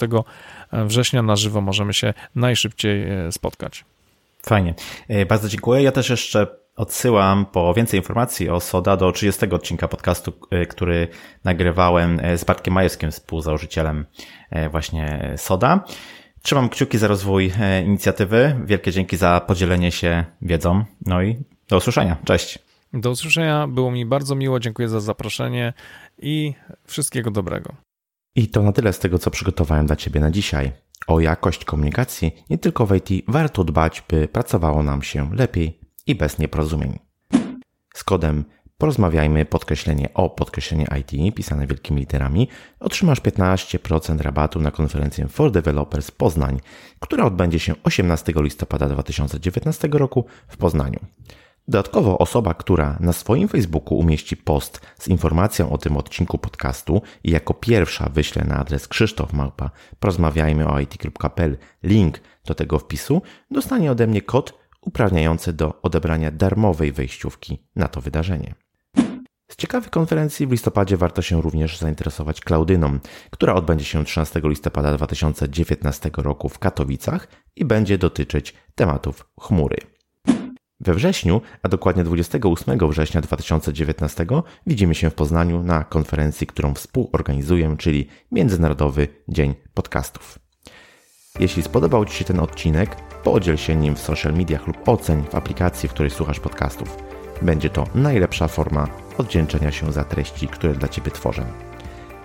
września na żywo możemy się najszybciej e, spotkać. Fajnie. E, bardzo dziękuję. Ja też jeszcze odsyłam po więcej informacji o Soda do 30 odcinka podcastu, e, który nagrywałem z Bartkiem Majewskim, współzałożycielem właśnie Soda. Trzymam kciuki za rozwój inicjatywy. Wielkie dzięki za podzielenie się wiedzą. No i do usłyszenia. Cześć. Do usłyszenia, było mi bardzo miło, dziękuję za zaproszenie i wszystkiego dobrego. I to na tyle z tego, co przygotowałem dla Ciebie na dzisiaj. O jakość komunikacji nie tylko w IT warto dbać, by pracowało nam się lepiej i bez nieporozumień. Z kodem porozmawiajmy podkreślenie o podkreślenie IT pisane wielkimi literami otrzymasz 15% rabatu na konferencję For Developers Poznań, która odbędzie się 18 listopada 2019 roku w Poznaniu. Dodatkowo osoba, która na swoim Facebooku umieści post z informacją o tym odcinku podcastu i jako pierwsza wyśle na adres Krzysztof Małpa porozmawiajmy o it.pl link do tego wpisu, dostanie ode mnie kod uprawniający do odebrania darmowej wejściówki na to wydarzenie. Z ciekawych konferencji w listopadzie warto się również zainteresować Klaudyną, która odbędzie się 13 listopada 2019 roku w Katowicach i będzie dotyczyć tematów chmury. We wrześniu, a dokładnie 28 września 2019, widzimy się w Poznaniu na konferencji, którą współorganizuję, czyli Międzynarodowy Dzień Podcastów. Jeśli spodobał Ci się ten odcinek, podziel się nim w social mediach lub oceń w aplikacji, w której słuchasz podcastów. Będzie to najlepsza forma oddzięczenia się za treści, które dla Ciebie tworzę.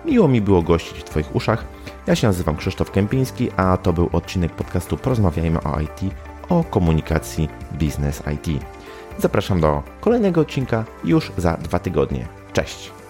Miło mi było gościć w Twoich uszach. Ja się nazywam Krzysztof Kępiński, a to był odcinek podcastu Porozmawiajmy o IT o komunikacji Business IT. Zapraszam do kolejnego odcinka już za dwa tygodnie. Cześć!